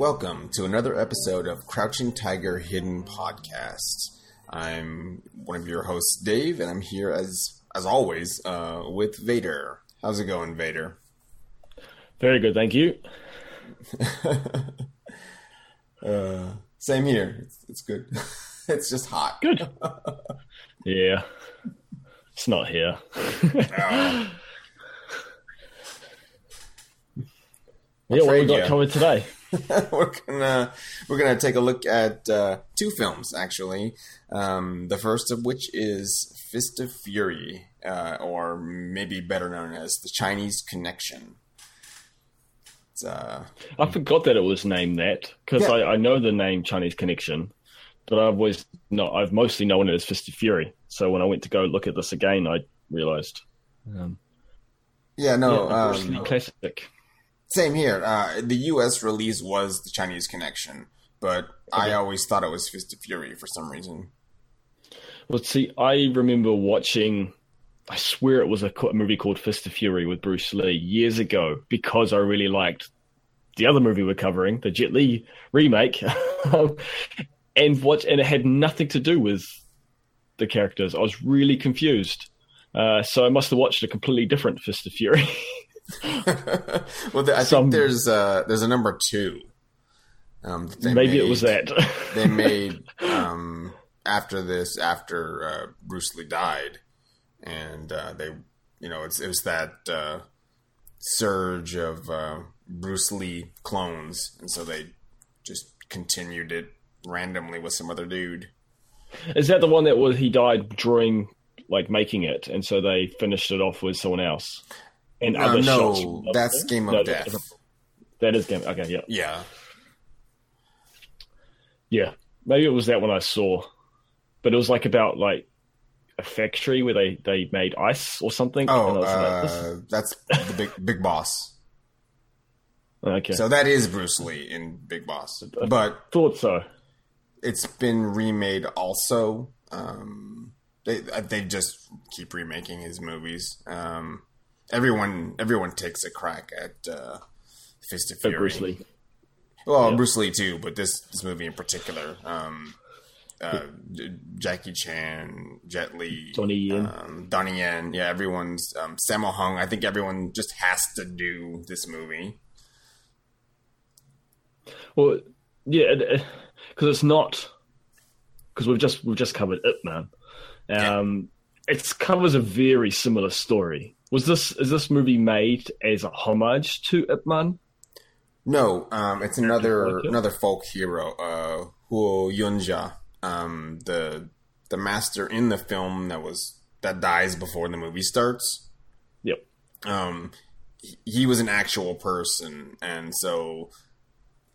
Welcome to another episode of Crouching Tiger Hidden Podcast. I'm one of your hosts, Dave, and I'm here as as always uh, with Vader. How's it going, Vader? Very good, thank you. uh, same here. It's, it's good. it's just hot. Good. yeah, it's not here. Oh, Yeah, what we got ya. covered today? we're gonna we're gonna take a look at uh, two films actually. Um, the first of which is Fist of Fury, uh, or maybe better known as the Chinese Connection. Uh, I forgot that it was named that because Yeah. I, I know the name Chinese Connection, but I've always not. I've mostly known it as Fist of Fury. So when I went to go look at this again, I realized. Um, yeah, no, yeah, um, classic. Same here. Uh, the U.S. release was the Chinese Connection, but I always thought it was Fist of Fury for some reason. Well, see, I remember watching. I swear it was a, a movie called Fist of Fury with Bruce Lee years ago because I really liked the other movie we're covering, the Jet Li remake, and what and it had nothing to do with the characters. I was really confused. Uh, so I must have watched a completely different Fist of Fury. well, the, I Some- think there's uh, there's a number two. Um, Maybe it was that. they made um, after this after uh, Bruce Lee died, and uh, they you know it's it was that uh, surge of uh, Bruce Lee clones, and so they just continued it randomly with some other dude. Is that the one that was he died during like making it, and so they finished it off with someone else? And Uh, other shots. no, that's Game of No, Death. That is game. Okay, yeah, Yeah, yeah. Maybe it was that one I saw, but it was like about like a factory where they they made ice or something. Oh, was like, uh, that's the big big boss. okay. So that is Bruce Lee in Big Boss, but Thought so. it's been remade also. Um, they they just keep remaking his movies. Um, everyone everyone takes a crack at uh, Fist of But Fury. Bruce Lee. Well, Yeah. Bruce Lee too, but this this movie in particular. Um, uh, Jackie Chan, Jet Li, Donnie Yen. um, Donnie Yen. Yeah, everyone's um, Sammo Hung. I think everyone just has to do this movie. Well, yeah, because it's not because we've just we've just covered Ip Man. Um, it covers a very similar story. Was this is this movie made as a homage to Ip Man? No, um, it's another another folk hero, uh, Huo Yunjia, um, the the master in the film that was that dies before the movie starts. Yep. Um, he, he was an actual person, and so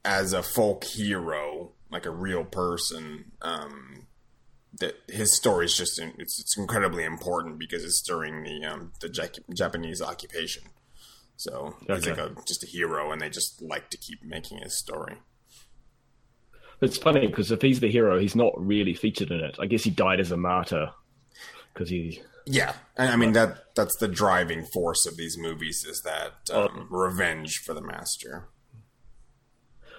as a folk hero, like a real person, um, that his story is just it's it's incredibly important because it's during the um, the Jap- Japanese occupation. So he's like a just a hero, and they just like to keep making his story. It's funny because if he's the hero, he's not really featured in it. I guess he died as a martyr because he. Yeah, and I mean that that's the driving force of these movies is that um, revenge for the master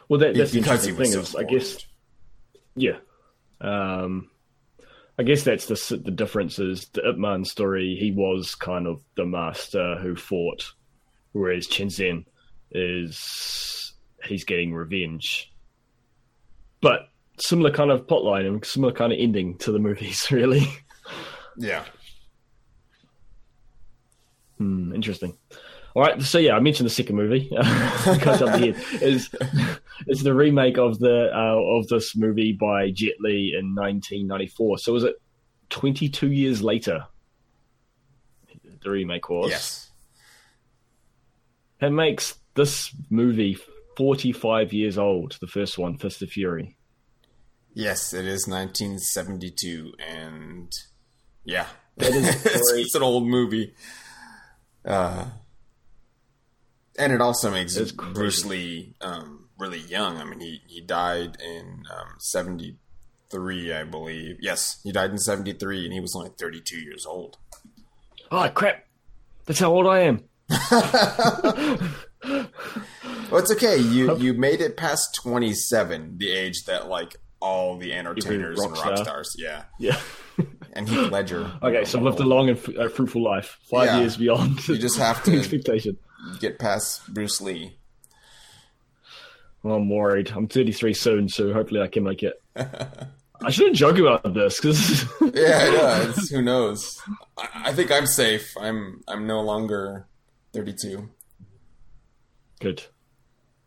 Well, that, that's the because he was thing so is, I guess, yeah. Um, I guess that's the the difference is the Ip Man story. He was kind of the master who fought, whereas Chen Zhen is he's getting revenge. But similar kind of plotline and similar kind of ending to the movies, really. Yeah, Hmm, interesting. All right, so yeah, I mentioned the second movie. Goes up the head. Is is the remake of the uh, of this movie by Jet Li in 1994. So was it 22 years later? The remake was. yes, It makes this movie 45 years old. The first one, Fist of Fury. yes, it is 1972, and yeah, That is it's, it's an old movie. Uh, and it also makes. Bruce Lee um, really young. I mean, he he died in um, 73, I believe. Yes, he died in 73, and he was only 32 years old. Oh crap! That's how old I am. Well, it's okay. You you made it past twenty seven, the age that like all the entertainers rock and rock star. stars. Yeah, Yeah. and Heath Ledger. Okay, so I've lived a long and f- uh, fruitful life. Five Yeah. years beyond You just have to- expectation. Get past Bruce Lee. Well, I'm worried. I'm 33 soon, so hopefully I can make it. I shouldn't joke about this because Yeah, yeah. It's, who knows? I, I think I'm safe. I'm I'm no longer thirty two. good.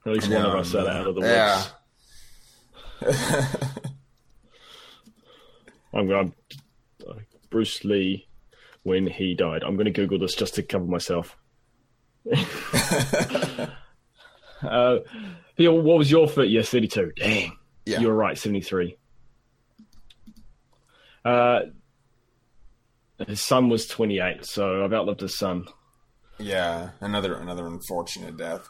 At least one of us are out of the woods. Yeah. I'm going. to uh, Bruce Lee, when he died. I'm going to Google this just to cover myself. uh, what was your foot? Yeah, 32. Dang. Yeah. You were right, 73. Uh, his son was 28, so I've outlived his son. Yeah. Another another unfortunate death.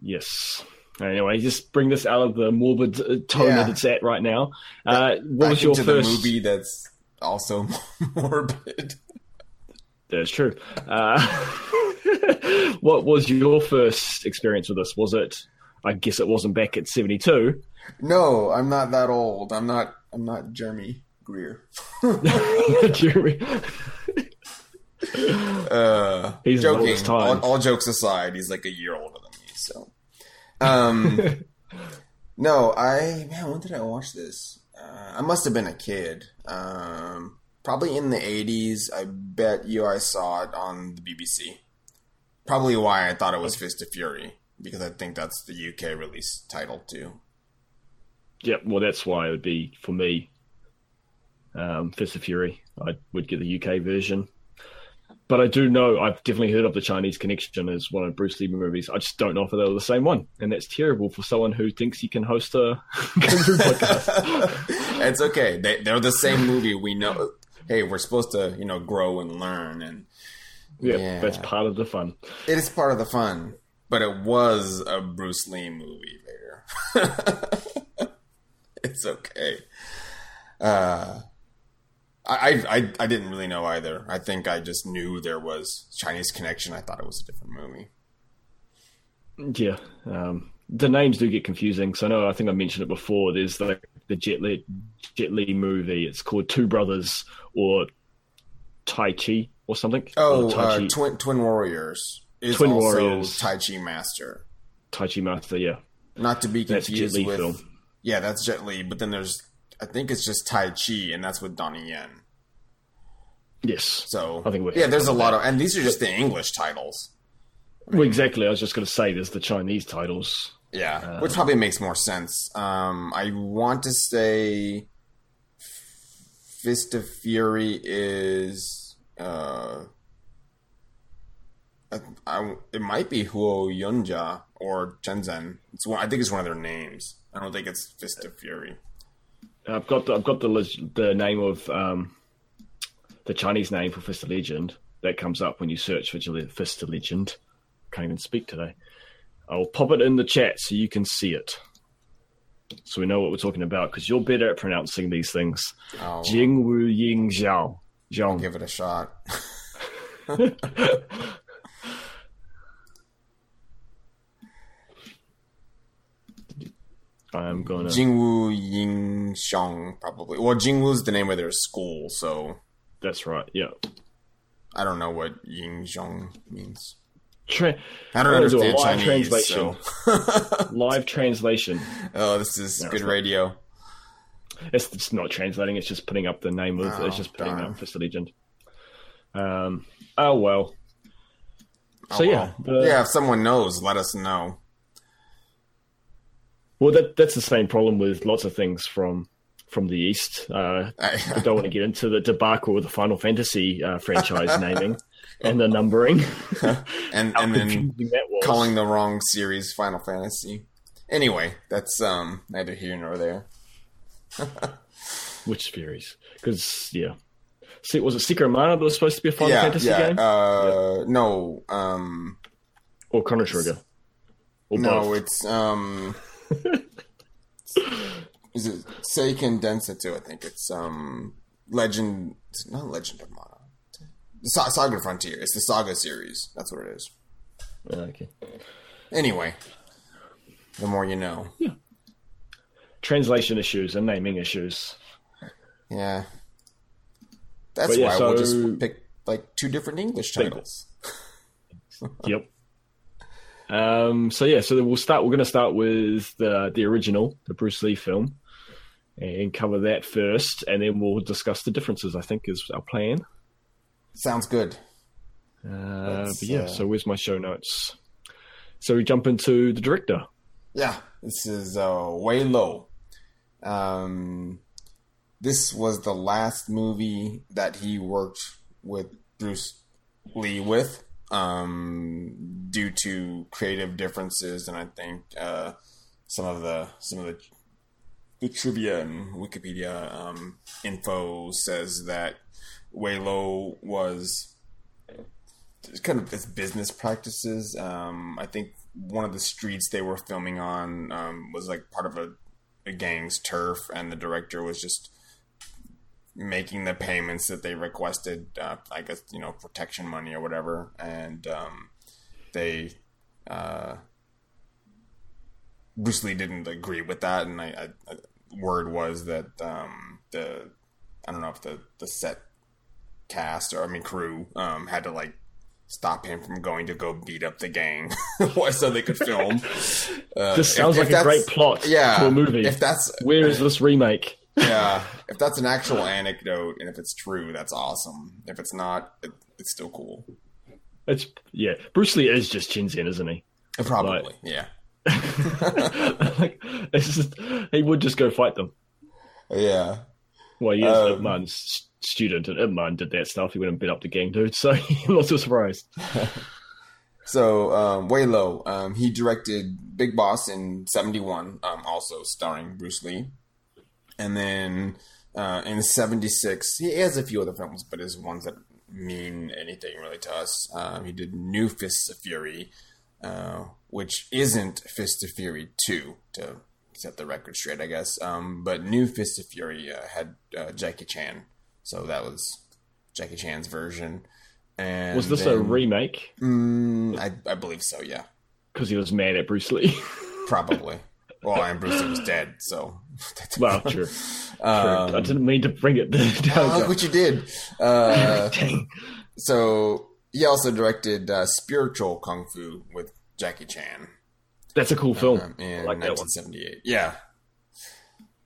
Yes. Anyway, just bring this out of the morbid uh, tone Yeah. that it's at right now. Uh, what Back was your first? movie that's also morbid. That's true. Uh, what was your first experience with this? Was it? I guess it wasn't back at seventy-two. No, I'm not that old. I'm not. I'm not Jeremy Greer. Jeremy. Uh, He's joking. All, all jokes aside, he's like a year older than me. So, um, no, I man, when did I watch this? Uh, I must have been a kid. Um, probably in the '80s. I bet you I saw it on the BBC. Probably why I thought it was Fist of Fury because I think that's the UK release title too. Yep. Well, that's why it would be for me. Um, Fist of Fury. I would get the UK version, but I do know I've definitely heard of the Chinese Connection as one of Bruce Lee movies. I just don't know if they were the same one, and that's terrible for someone who thinks he can host a podcast. it's okay. They, they're the same movie. We know. Hey, we're supposed to, you know, grow and learn, and Yeah, Yeah. that's part of the fun. it is part of the fun. But it was a Bruce Lee movie, Vader. it's okay. Uh, I, I I didn't really know either. I think I just knew there was Chinese Connection. I thought it was a different movie. Yeah, um, the names do get confusing. So I know I think I mentioned it before. There's the the Jet Li, Jet Li movie. It's called Two Brothers or Tai Chi or something. Oh, Or Tai, uh, Twin Twin Warriors is Twin also Warriors. Tai Chi Master. tai Chi Master. Yeah, Not to be that's Jet confused Li with film. yeah, that's Jet Li. But then there's I think it's just Tai Chi, and that's with Donnie Yen. Yes. So I think yeah, there's a lot of, and these are just the English titles. Well, exactly. I was just going to say there's the Chinese titles. Yeah, Uh, which probably makes more sense. Um, I want to say Fist of Fury is uh, I, I, it might be Huo Yunjia or Chen Zhen. It's one, I think it's one of their names. I don't think it's Fist of Fury. I've got the, I've got the the name of um, the Chinese name for Fist of Legend that comes up when you search for Gil- Fist of Legend. Can't even speak today. I'll pop it in the chat so you can see it, so we know what we're talking about. Because you're better at pronouncing these things. Oh. I'll Jing Wu Ying Zhao. Zhao. give it a shot. I'm gonna. Jingwu Ying Xiong, probably. Well, Jingwu's the name of their school, so That's right. Yeah. I don't know what Ying Xiong means. Tra- I don't gonna do a live Chinese. translation. So. live translation. oh, this is No, good radio. It's, it's not translating. It's just putting up the name of. Oh, it's just putting darn. up Fist of Legend. Um. Oh well. So Oh, yeah, well. the- yeah. If someone knows, let us know. Well, that that's the same problem with lots of things from from the East. Uh, I I, don't want to get into the debacle with the Final Fantasy uh, franchise naming and the numbering. and and then confusing that was. calling the wrong series Final Fantasy. Anyway, that's um neither here nor there. which series? Because yeah, see, was it Secret of Mana that was supposed to be a Final yeah, Fantasy yeah. game Uh, no, um, or Chrono Trigger? Or no, both? it's um, is it Seiken Densetsu? I think it's um, Legend, not Legend of Mana. Sa- Saga Frontier. It's the Saga series. That's what it is. Okay. Anyway, the more you know. Yeah. Translation issues and naming issues. Yeah. That's yeah, why we'll just pick like two different English titles. Yep. Um, so yeah, so we'll start. We're going to start with the the original, the Bruce Lee film, and cover that first, and then we'll discuss the differences. I think is our plan. Sounds good. Uh, but yeah, uh, so where's my show notes? So we jump into the director. Yeah, this is uh, way low. Um, this was the last movie that he worked with Bruce Lee with, um, due to creative differences, and I think uh, some of the some of the the trivia and Wikipedia um, info says that Waylo was kind of his business practices. Um, I think one of the streets they were filming on um, was like part of a, a gang's turf, and the director was just making the payments that they requested. Uh, I guess you know protection money or whatever, and um, they uh, Bruce Lee didn't agree with that, and I, I word was that um, the I don't know if the the set cast or I mean crew um, had to like stop him from going to go beat up the gang so they could film. Uh, This sounds if- like if a great plot yeah, to a movie. If that's Where is this remake? yeah, if that's an actual anecdote and if it's true, that's awesome. If it's not, it, it's still cool. It's yeah. Bruce Lee is just Chen Zhen, isn't he? Probably, yeah, like, it's just, he would just go fight them. yeah. Well, he is Um, Ip Man's s- student, and Ip Man did that stuff. He went and beat up the gang dude, so I'm not too surprised. So um, way low. Um, he directed Big Boss in '71, um, also starring Bruce Lee, and then uh, in '76 he has a few other films, but his ones that mean anything really to us. Um, he did New Fists of Fury, uh, which isn't Fist of Fury two to set the record straight, I guess. Um, but New Fist of Fury uh, had uh, Jackie Chan, so that was Jackie Chan's version. And Was this a remake? Mm, I, I believe so. Yeah, Because he was mad at Bruce Lee. probably. well, and Bruce Lee was dead, so. well, true. Um, true. I didn't mean to bring it oh, down. look what you did. Uh, Dang. so he also directed uh, Spiritual Kung Fu with Jackie Chan That's a cool film. um, in I like that one. 1978. Yeah,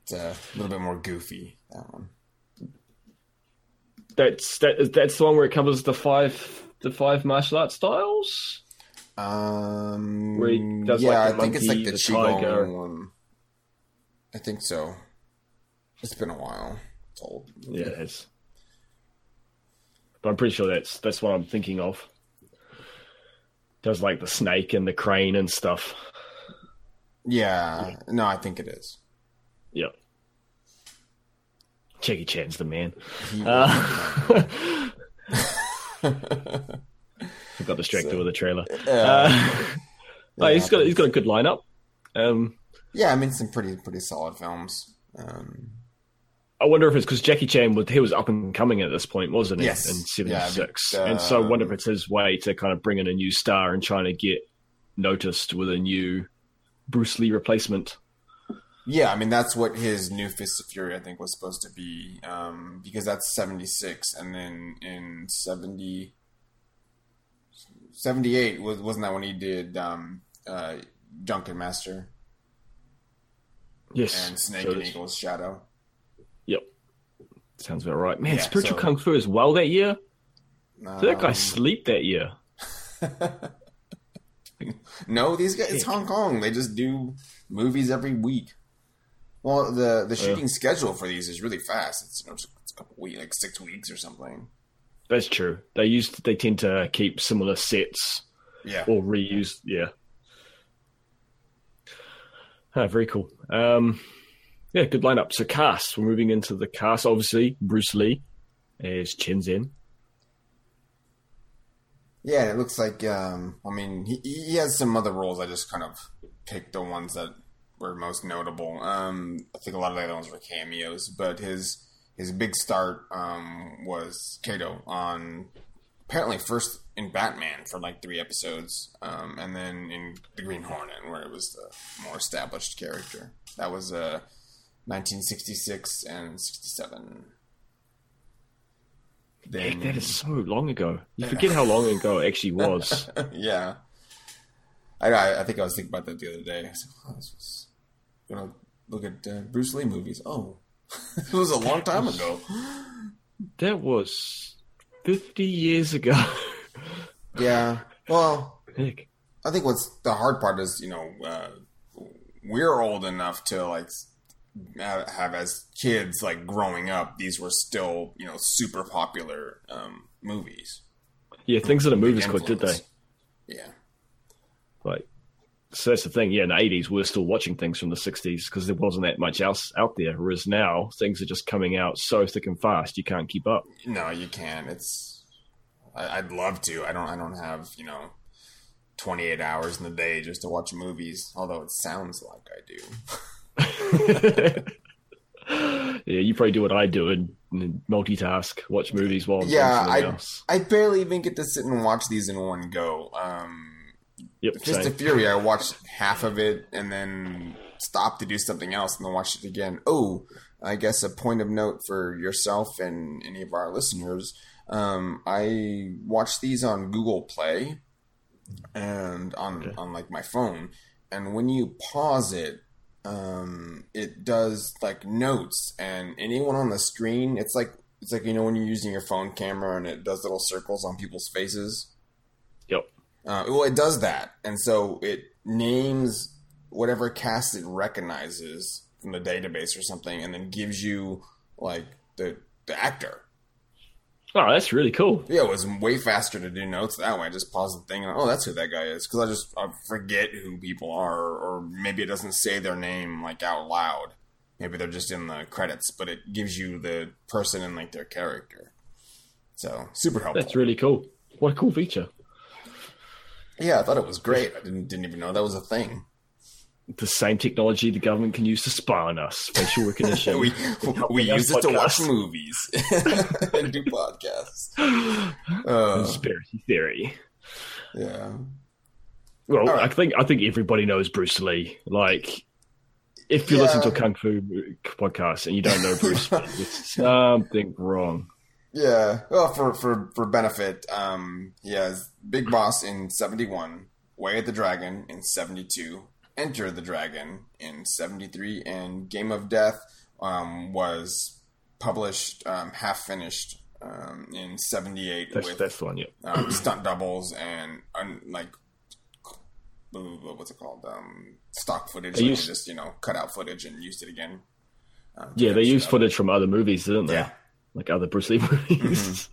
it's a little bit more goofy. That one. That's that. That's the one where it covers the five the five martial art styles. Um, Where he does, yeah, like, the I think it's like the, the Qigong tiger. one. I think so. It's been a while. It's old. Yeah, it is. But I'm pretty sure that's that's what I'm thinking of. Does like the snake and the crane and stuff. Yeah, no, I think it is. Yep. Jackie Chan's the man. Uh, I got distracted So- with the trailer. Yeah. Uh, oh, he's got he's got a good lineup. Um, Yeah, I mean some pretty pretty solid films. Um, I wonder if it's because Jackie Chan was he was up and coming at this point, wasn't he? Yes. In Yeah, I '76, and so I wonder if um, it's his way to kind of bring in a new star and trying to get noticed with a new Bruce Lee replacement. Yeah, I mean that's what his new Fist of Fury I think was supposed to be, um, because that's seventy six, and then in 70, 78 was wasn't that when he did um, uh, Drunken Master Yes, and Snake so and Eagle's Shadow? Yep, sounds about right. Man, Yeah, Spiritual so- Kung Fu as well that year. Did that guy Um, sleep that year? No, these guys. It's Hong Kong. They just do movies every week. Well, the the shooting schedule for these is really fast. It's, you know, it's a couple weeks, like six weeks or something. That's true. They used they tend to keep similar sets Yeah. or reuse. Yeah. Ah, very cool. Um, yeah, good lineup. So cast. We're moving into the cast. Obviously, Bruce Lee as Chen Zhen. Yeah, it looks like. Um, I mean, he he has some other roles. I just kind of picked the ones that were most notable. Um, I think a lot of the other ones were cameos, but his his big start um, was Kato on apparently first in Batman for like three episodes, um, and then in the Green Hornet, where it was the more established character. That was uh, 1966 and 67. Then, that is so long ago. You forget how long ago it actually was. yeah. I, I think I was thinking about that the other day. I said, oh, this was gonna look at uh, Bruce Lee movies. Oh, it was a long time ago. That was fifty years ago. yeah. Well, Heck. I think what's the hard part is you know uh, we're old enough to like have as kids like growing up these were still you know super popular um, movies yeah things that the movies could did they yeah like so that's the thing. Yeah in the 80s we are still watching things from the 60s because there wasn't that much else out there. Whereas now things are just coming out so thick and fast you can't keep up. No you can't. It's I, i'd love to. I don't i don't have you know 28 hours in the day just to watch movies although it sounds like i do. Yeah, you probably do what I do and, and multitask, watch movies while yeah, I else. I barely even get to sit and watch these in one go. Um, yep, Fist same. of Fury, I watched half of it and then stopped to do something else and then watched it again. Oh, I guess a point of note for yourself and any of our listeners. Um, I watched these on Google Play and on okay. on like my phone, and when you pause it, um, it does like notes and anyone on the screen it's like it's like you know when you're using your phone camera and it does little circles on people's faces yep uh, well it does that and so it names whatever cast it recognizes from the database or something and then gives you like the the actor Oh, that's really cool. Yeah, it was way faster to do notes that way. I just pause the thing and oh, that's who that guy is because I just I forget who people are, or maybe it doesn't say their name like out loud. Maybe they're just in the credits, but it gives you the person and like their character. So super helpful. That's really cool. What a cool feature. Yeah, I thought it was great. I didn't didn't even know that was a thing the same technology the government can use to spy on us, facial recognition. we we use it to watch movies and do podcasts. Uh, Conspiracy theory. Yeah. Well, right. I think I think everybody knows Bruce Lee. Like, if you yeah. listen to a kung fu podcast and you don't know Bruce, it's something wrong. Yeah. Well, for for for benefit, um, he has Big Boss in seventy one, Way of the Dragon in seventy two, Enter the Dragon in 73, and Game of Death um, was published um, half finished um, in 78 that's, with that's the one, yeah. Um, stunt doubles and un, like what's it called? Um, stock footage they used, just you know cut out footage and used it again. Um, yeah they used footage from other movies didn't they? Yeah like other Bruce Lee movies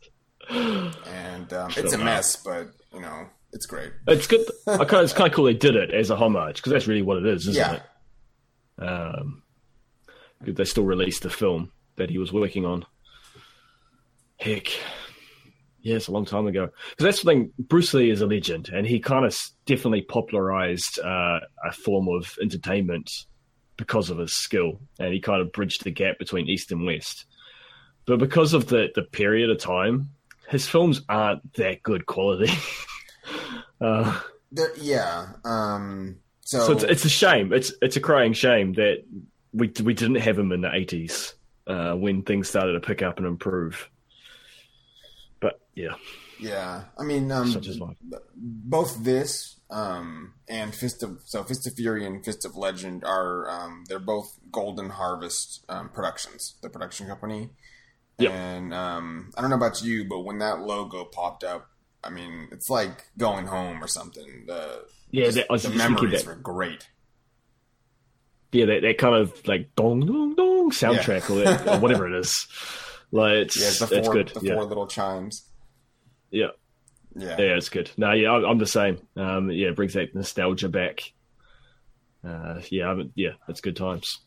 mm-hmm. and it's a mess but you know it's great. It's good. I kind of, it's kind of cool they did it as a homage because that's really what it is, isn't yeah. it? Um, they still released the film that he was working on. Heck, yeah, it's a long time ago. Because that's the thing. Bruce Lee is a legend, and he kind of definitely popularized uh, a form of entertainment because of his skill, and he kind of bridged the gap between East and West. But because of the the period of time, his films aren't that good quality. Uh, yeah. Um, so, so it's, it's, a shame. It's it's a crying shame that we we didn't have him in the eighties uh, when things started to pick up and improve. But yeah, yeah. I mean, um, such as life. Both this um, and Fist of so Fist of Fury and Fist of Legend are um, they're both Golden Harvest um, Productions, the production company. Yep. And um, I don't know about you, but when that logo popped up I mean, it's like going home or something. The yeah, just, that, the memories were great. Yeah, that, that kind of like dong dong dong soundtrack yeah. or, or, whatever it is. Like it's, yeah, it's, the four, it's good. The yeah. four little chimes. Yeah. Yeah. Yeah, it's good. No, yeah, I'm the same. Um, yeah, it brings that nostalgia back. Uh, yeah, yeah, it's good times.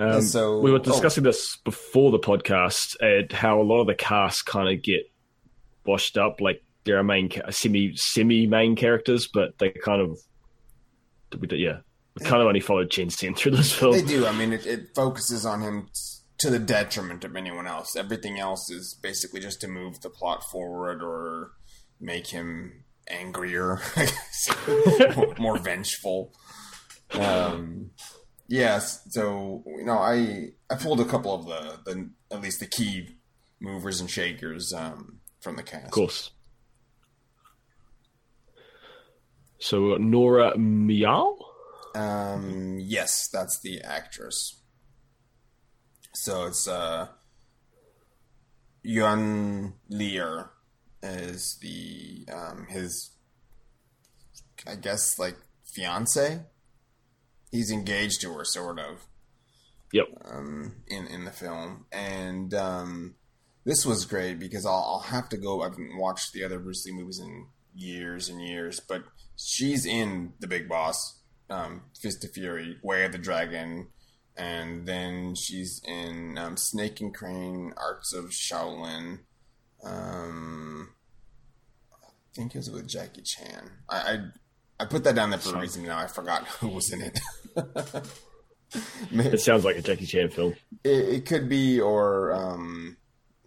Um, so we were oh. discussing oh. this before the podcast and how a lot of the cast kind of get washed up. Like there are main semi semi main characters, but they kind of yeah, we kind of only followed Chen Zhen through this film. They do. I mean, it, it focuses on him to the detriment of anyone else. Everything else is basically just to move the plot forward or make him angrier, more, more vengeful. Um, yes, so you know, I I pulled a couple of the the at least the key movers and shakers um, from the cast. Of course. So Nora Miao. Um, yes, that's the actress. So it's uh, Yuan Li'er is the um, his, I guess like fiance. He's engaged to her, sort of. Yep. Um, in in the film, and um, this was great because I'll, I'll have to go. I haven't watched the other Bruce Lee movies in years and years, but she's in The Big Boss, um, Fist of Fury, Way of the Dragon, and then she's in um, Snake and Crane, Arts of Shaolin. Um, I think it was with Jackie Chan. I I, I put that down there for a reason. Now I forgot who was in it. It sounds like a Jackie Chan film. It, it could be, or um,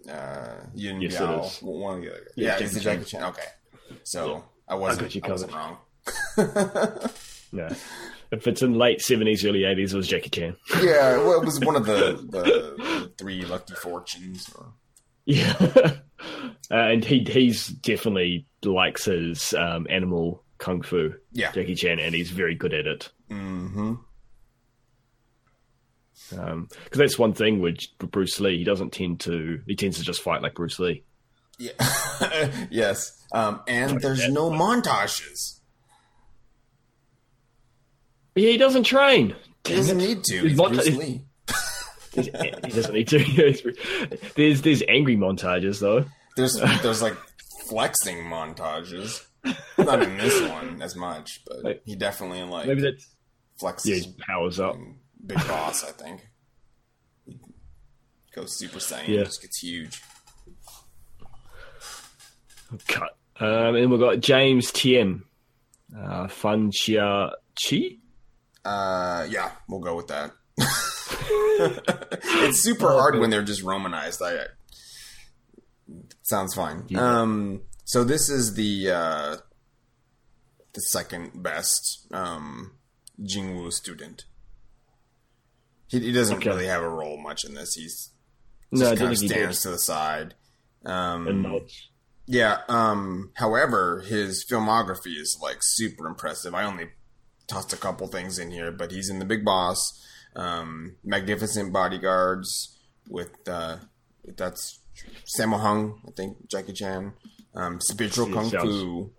uh, Yun Yes, Biao, one of the other. Yeah, Yeah, Jackie it's the Chan. Jackie Chan. Okay, so Yeah. I wasn't. got you I wasn't wrong. No. If it's in late seventies, early eighties, it was Jackie Chan. yeah, well, it was one of the, the, the three lucky fortunes. Or, Yeah, uh, and he he's definitely likes his um, animal kung fu, yeah. Jackie Chan, and he's very good at it. Mm-hmm. Because that's one thing with Bruce Lee, he doesn't tend to he tends to just fight like Bruce Lee. Yeah. yes. Um, and there's no montages. Yeah, he doesn't train. He doesn't need to. He's He's not- Bruce he's- Lee. He's- he doesn't need to. there's there's angry montages though. There's there's like flexing montages. Not in this one as much, but Like- he definitely like Maybe that's flexes. yeah, he powers up. Big Boss, I think. He goes Super Saiyan, Yeah. just gets huge. Cut. Um, and we've got James Tien, uh, Fan Chia Chi. Uh, yeah, we'll go with that. it's super hard when they're just romanized. I, I sounds fine. Yeah. Um, so this is the uh, the second best um, Jingwu student. He, he doesn't Okay. really have a role much in this. He's No, just kind of stands to the side. Um, And nods. yeah. Um, however, his filmography is like super impressive. I only tossed a couple things in here, but he's in The Big Boss, um, Magnificent Bodyguards with uh, that's Sammo Hung, I think Jackie Chan, um, Spiritual Kung Fu,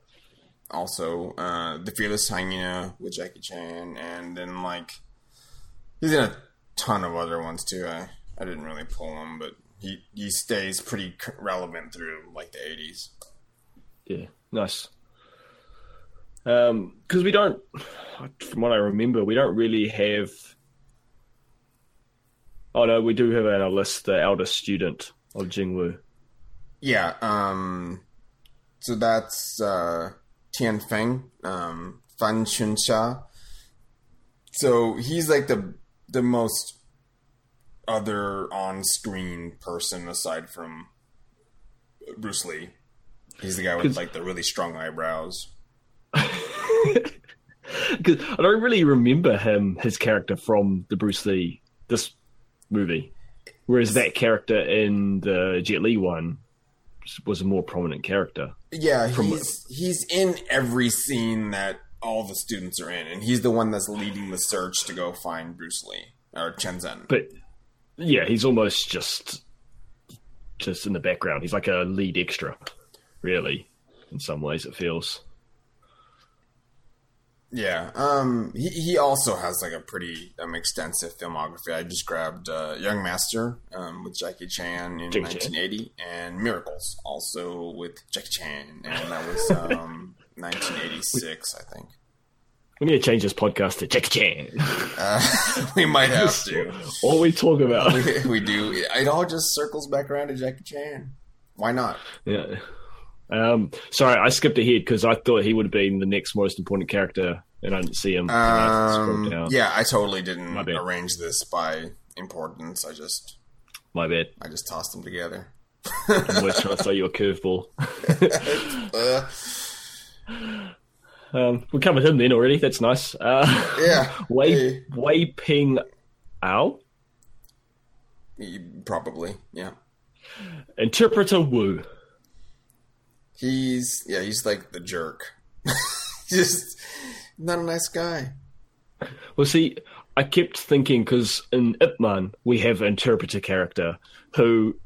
also uh, The Fearless Hyena with Jackie Chan, and then like he's in a ton of other ones too. I I didn't really pull them, but he he stays pretty relevant through like the eighties. Yeah, nice. Um, Because we don't, from what I remember, we don't really have. Oh no, we do have on our list the eldest student of Jingwu. Yeah, um, so that's uh, Tian Feng, um, Fan Chunsha. So he's like the the most other on screen person aside from Bruce Lee. He's the guy with like the really strong eyebrows. Because I don't really remember him, his character from the Bruce Lee this movie, whereas that character in the Jet Li one was a more prominent character. Yeah, From- he's he's in every scene that all the students are in, and he's the one that's leading the search to go find Bruce Lee or Chen Zhen. But yeah, he's almost just just in the background. He's like a lead extra, really. In some ways, it feels. Yeah, um, he he also has like a pretty um, extensive filmography. I just grabbed uh, Young Master um, with Jackie Chan in Jackie Chan. 1980, and Miracles also with Jackie Chan, and that was um, 1986, I think. We need to change this podcast to Jackie Chan. Uh, we might have to. All we talk about. we, we do. It all just circles back around to Jackie Chan. Why not? yeah. Um, sorry, I skipped ahead because I thought he would have been the next most important character, and I didn't see him. I Um, down. yeah, I totally didn't arrange this by importance. I just My bad. I just tossed them together. I'm always trying to throw you a curveball. Uh, Um, we covered him then already. That's nice. Uh, yeah. Wei Hey, Wei Ping Ao, probably. Yeah. interpreter Wu. He's yeah. He's like the jerk. just not a nice guy. Well, see, I kept thinking because in Ip Man we have an interpreter character who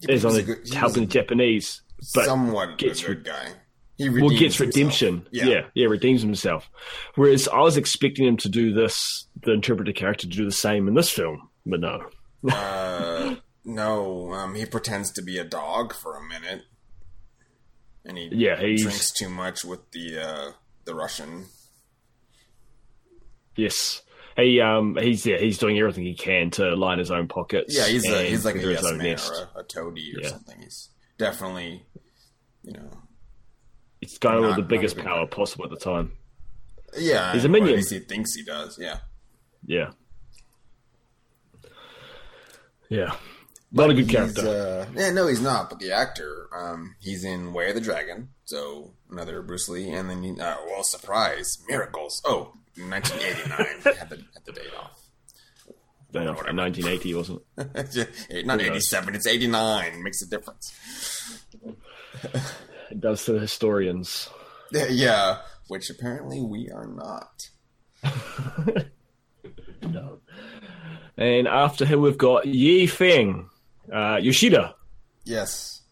Yeah, is on a good- helping the Japanese, but somewhat gets a good guy. He well gets himself. redemption. Yeah. yeah, redeems himself. Whereas I was expecting him to do this, the interpreter character, to do the same in this film, but no. Uh, no, um, he pretends to be a dog for a minute, and he Yeah, he's drinks too much with the uh, the Russian. yes. He um he's yeah he's doing everything he can to line his own pockets. Yeah, he's a, he's like a yes man nest. or a, a toady or Yeah. something. He's definitely, you know, It's going with the biggest power possible at the time. yeah. He's a minion. At least he thinks he does. Yeah. Yeah. Yeah. Not a good character. Uh, yeah, no, he's not. But the actor, um, he's in Way of the Dragon, so another Bruce Lee, and then he, uh, well, surprise, Miracles. Oh, 1989. had the had the date off. No, no, 1980, wasn't it? Not 87, it's 89. Makes a difference. It does to the historians. Yeah, Yeah, which apparently we are not. No. And after him, we've got Yi Feng, uh, Yoshida. Yes.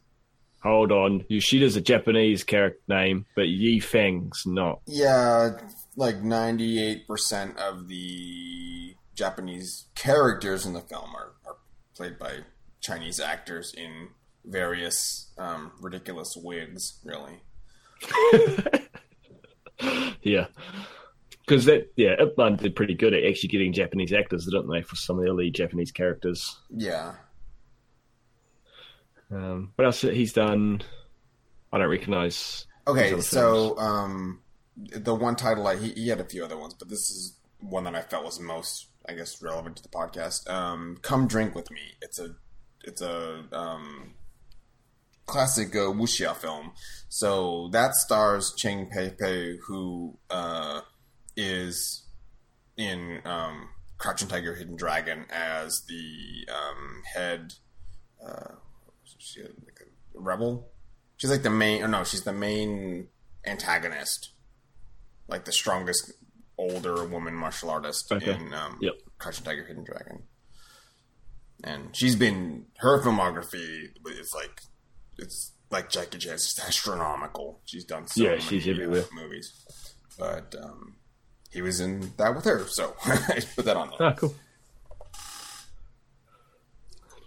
Hold on, Yoshida's a Japanese character name, but Yi Feng's not. Yeah, like 98% of the Japanese characters in the film are, are played by Chinese actors in various um, ridiculous wigs, really. Yeah. Because that, yeah, Ip Man did pretty good at actually getting Japanese actors, didn't they, for some of the lead Japanese characters. Yeah. Um, what else he's done? I don't recognize. Okay, so um, the one title I he, he had a few other ones, but this is one that I felt was most, I guess, relevant to the podcast. Um, Come drink with me. It's a it's a um, classic uh, wuxia film. So that stars Cheng Pei Pei, who uh, is in um, Crouching Tiger, Hidden Dragon as the um, head. Uh, she like a rebel. She's like the main, or no, she's the main antagonist, like the strongest older woman martial artist Okay. in um, Yep. Crouching Tiger, Hidden Dragon. And she's been her filmography is like it's like Jackie Chan, it's just astronomical. She's done so Yeah, many she's everywhere. movies, but um, he was in that with her, so I put that on there. Ah, cool.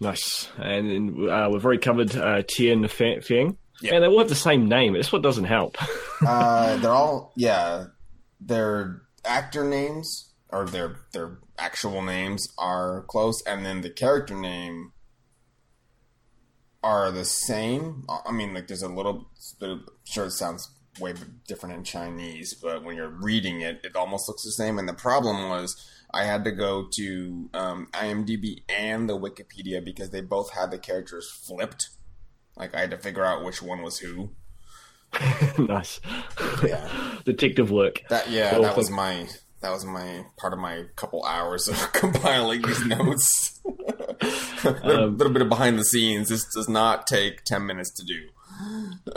Nice. And uh, we've already covered uh, Tian Feng. Yeah. And they all have the same name. That's what doesn't help. Uh, they're all yeah. Their actor names or their their actual names are close, and then the character name are the same. I mean, like there's a little. I'm sure it sounds way different in Chinese, but when you're reading it, it almost looks the same. And the problem was. I had to go to um, IMDb and the Wikipedia because they both had the characters flipped. Like I had to figure out which one was who. nice. Yeah. Detective work. That yeah, that was my that was my part of my couple hours of compiling these notes. a little, Um, little bit of behind the scenes. This does not take ten minutes to do.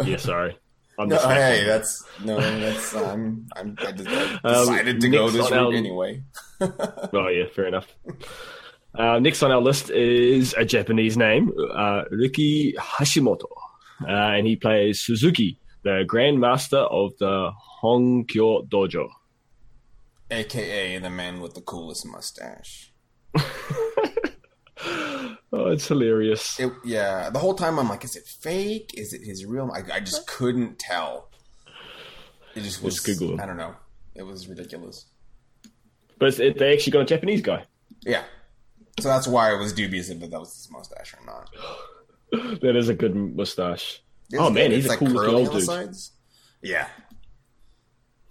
yeah, sorry. No, hey, that's no, that's I'm, I'm I Um, decided to go this route anyway. Oh yeah, fair enough. Uh, next on our list is a Japanese name, uh, Riki Hashimoto, uh, and he plays Suzuki, the Grand Master of the Honkyo Dojo. AKA the man with the coolest mustache. Oh, it's hilarious. It, yeah, the whole time I'm like, is it fake? Is it his real? I, I just couldn't tell. It just was. Just Google him. I don't know. It was ridiculous. But it, they actually got a Japanese guy. Yeah. So that's why I was dubious if that was his mustache or not. That is a good mustache. It's Oh, man, he's a cool looking old dude. sides. Yeah.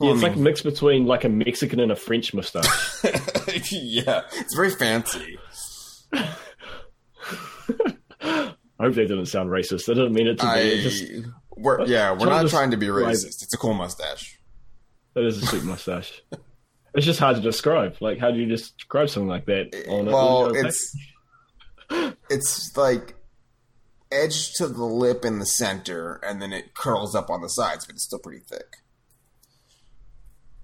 Yeah, it's I like a mix between like a Mexican and a French mustache. yeah, it's very fancy. I hope that didn't sound racist. I didn't mean it to be. I, It just, we're, yeah, we're not trying to be it. racist. It's a cool mustache. that is a sweet mustache. It's just hard to describe. Like, how do you describe something like that? Eh, on well, a it's it's like edge to the lip in the center, and then it curls up on the sides, but it's still pretty thick.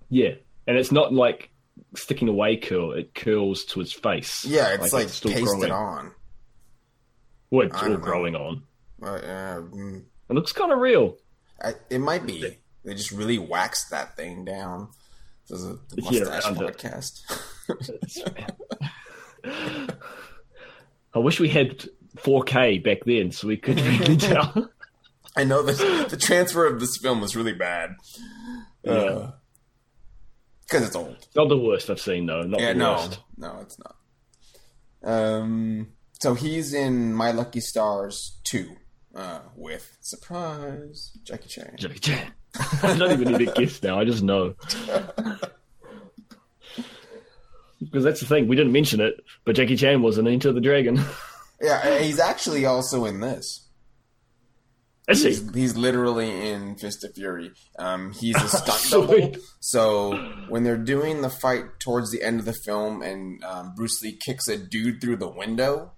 yeah, and it's not like sticking away curl. It curls to his face. Yeah, it's like, still pasted growing. on. Well, it's all know. growing on. Uh, uh, mm, It looks kind of real. I, it might be. They just really waxed that thing down. This is a the Yeah, mustache around podcast. I wish we had 4K back then, so we could really tell. I know the the transfer of this film was really bad. Yeah. because it's old. not the worst I've seen, though. Not Yeah, the no, worst. no, it's not. Um, so he's in My Lucky Stars two, uh, with surprise Jackie Chan. Jackie Chan. I don't even need to guess now. I just know. Because that's the thing. We didn't mention it, but Jackie Chan was in Enter the Dragon. Yeah, he's actually also in this. Is he? He's, he's literally in Fist of Fury. Um, he's a stunt double. So when they're doing the fight towards the end of the film, and um, Bruce Lee kicks a dude through the window,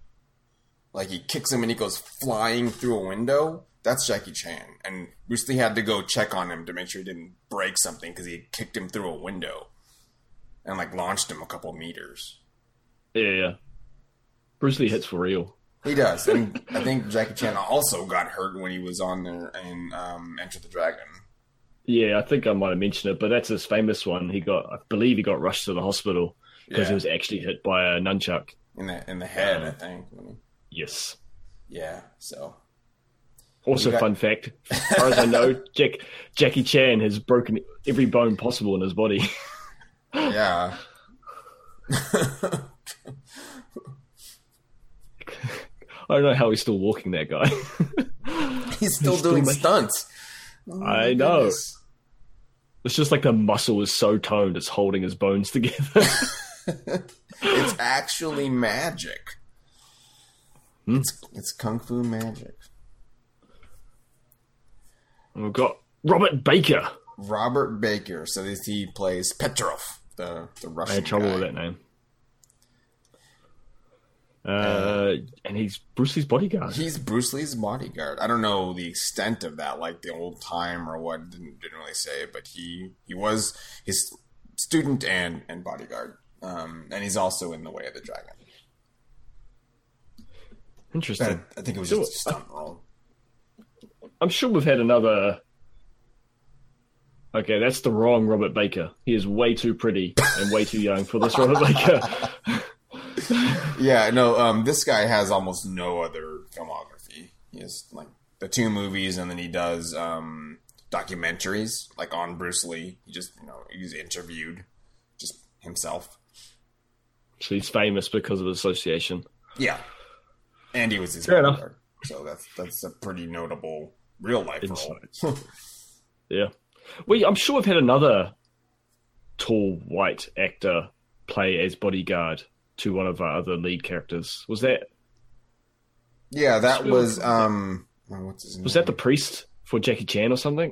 like he kicks him and he goes flying through a window. That's Jackie Chan, and Bruce Lee had to go check on him to make sure he didn't break something because he kicked him through a window, and like launched him a couple meters. Yeah, yeah. Bruce Lee hits for real. He does, and I think Jackie Chan also got hurt when he was on there in um, Enter the Dragon. Yeah, I think I might have mentioned it, but that's his famous one. He got, I believe, he got rushed to the hospital because Yeah. he was actually hit by a nunchuck. in the in the head, I think. Yes. Yeah, so Also, got- fun fact: as far as I know, Jack, Jackie Chan has broken every bone possible in his body. yeah, I don't know how he's still walking. That guy. he's still still doing making- stunts. Oh I know. goodness. It's just like the muscle is so toned, it's holding his bones together. It's actually magic. Hmm. It's it's kung fu magic. And We've got Robert Baker. Robert Baker. So this he plays Petrov, the the Russian. I had trouble guy. with that name. Uh, and he's Bruce Lee's bodyguard. He's Bruce Lee's bodyguard. I don't know the extent of that, like the old time or what. Didn't, didn't really say, but he he was his student and and bodyguard. Um, and he's also in the Way of the Dragon. Interesting. I think it was So, just a stunt role. I'm sure we've had another. Okay, that's the wrong Robert Baker. He is way too pretty and way too young for this Robert Baker. Yeah, no. Um, this guy has almost no other filmography. He has like the two movies, and then he does um, documentaries, like on Bruce Lee. He just you know he's interviewed just himself. So he's famous because of association. Yeah, and he was his Fair enough. bodyguard. So that's that's a pretty notable real life role. Yeah. Well, I'm sure we've had another tall white actor play as bodyguard to one of our other lead characters. Was that yeah, that Sure. was um, oh, what's his name? was that the priest for Jackie Chan or something?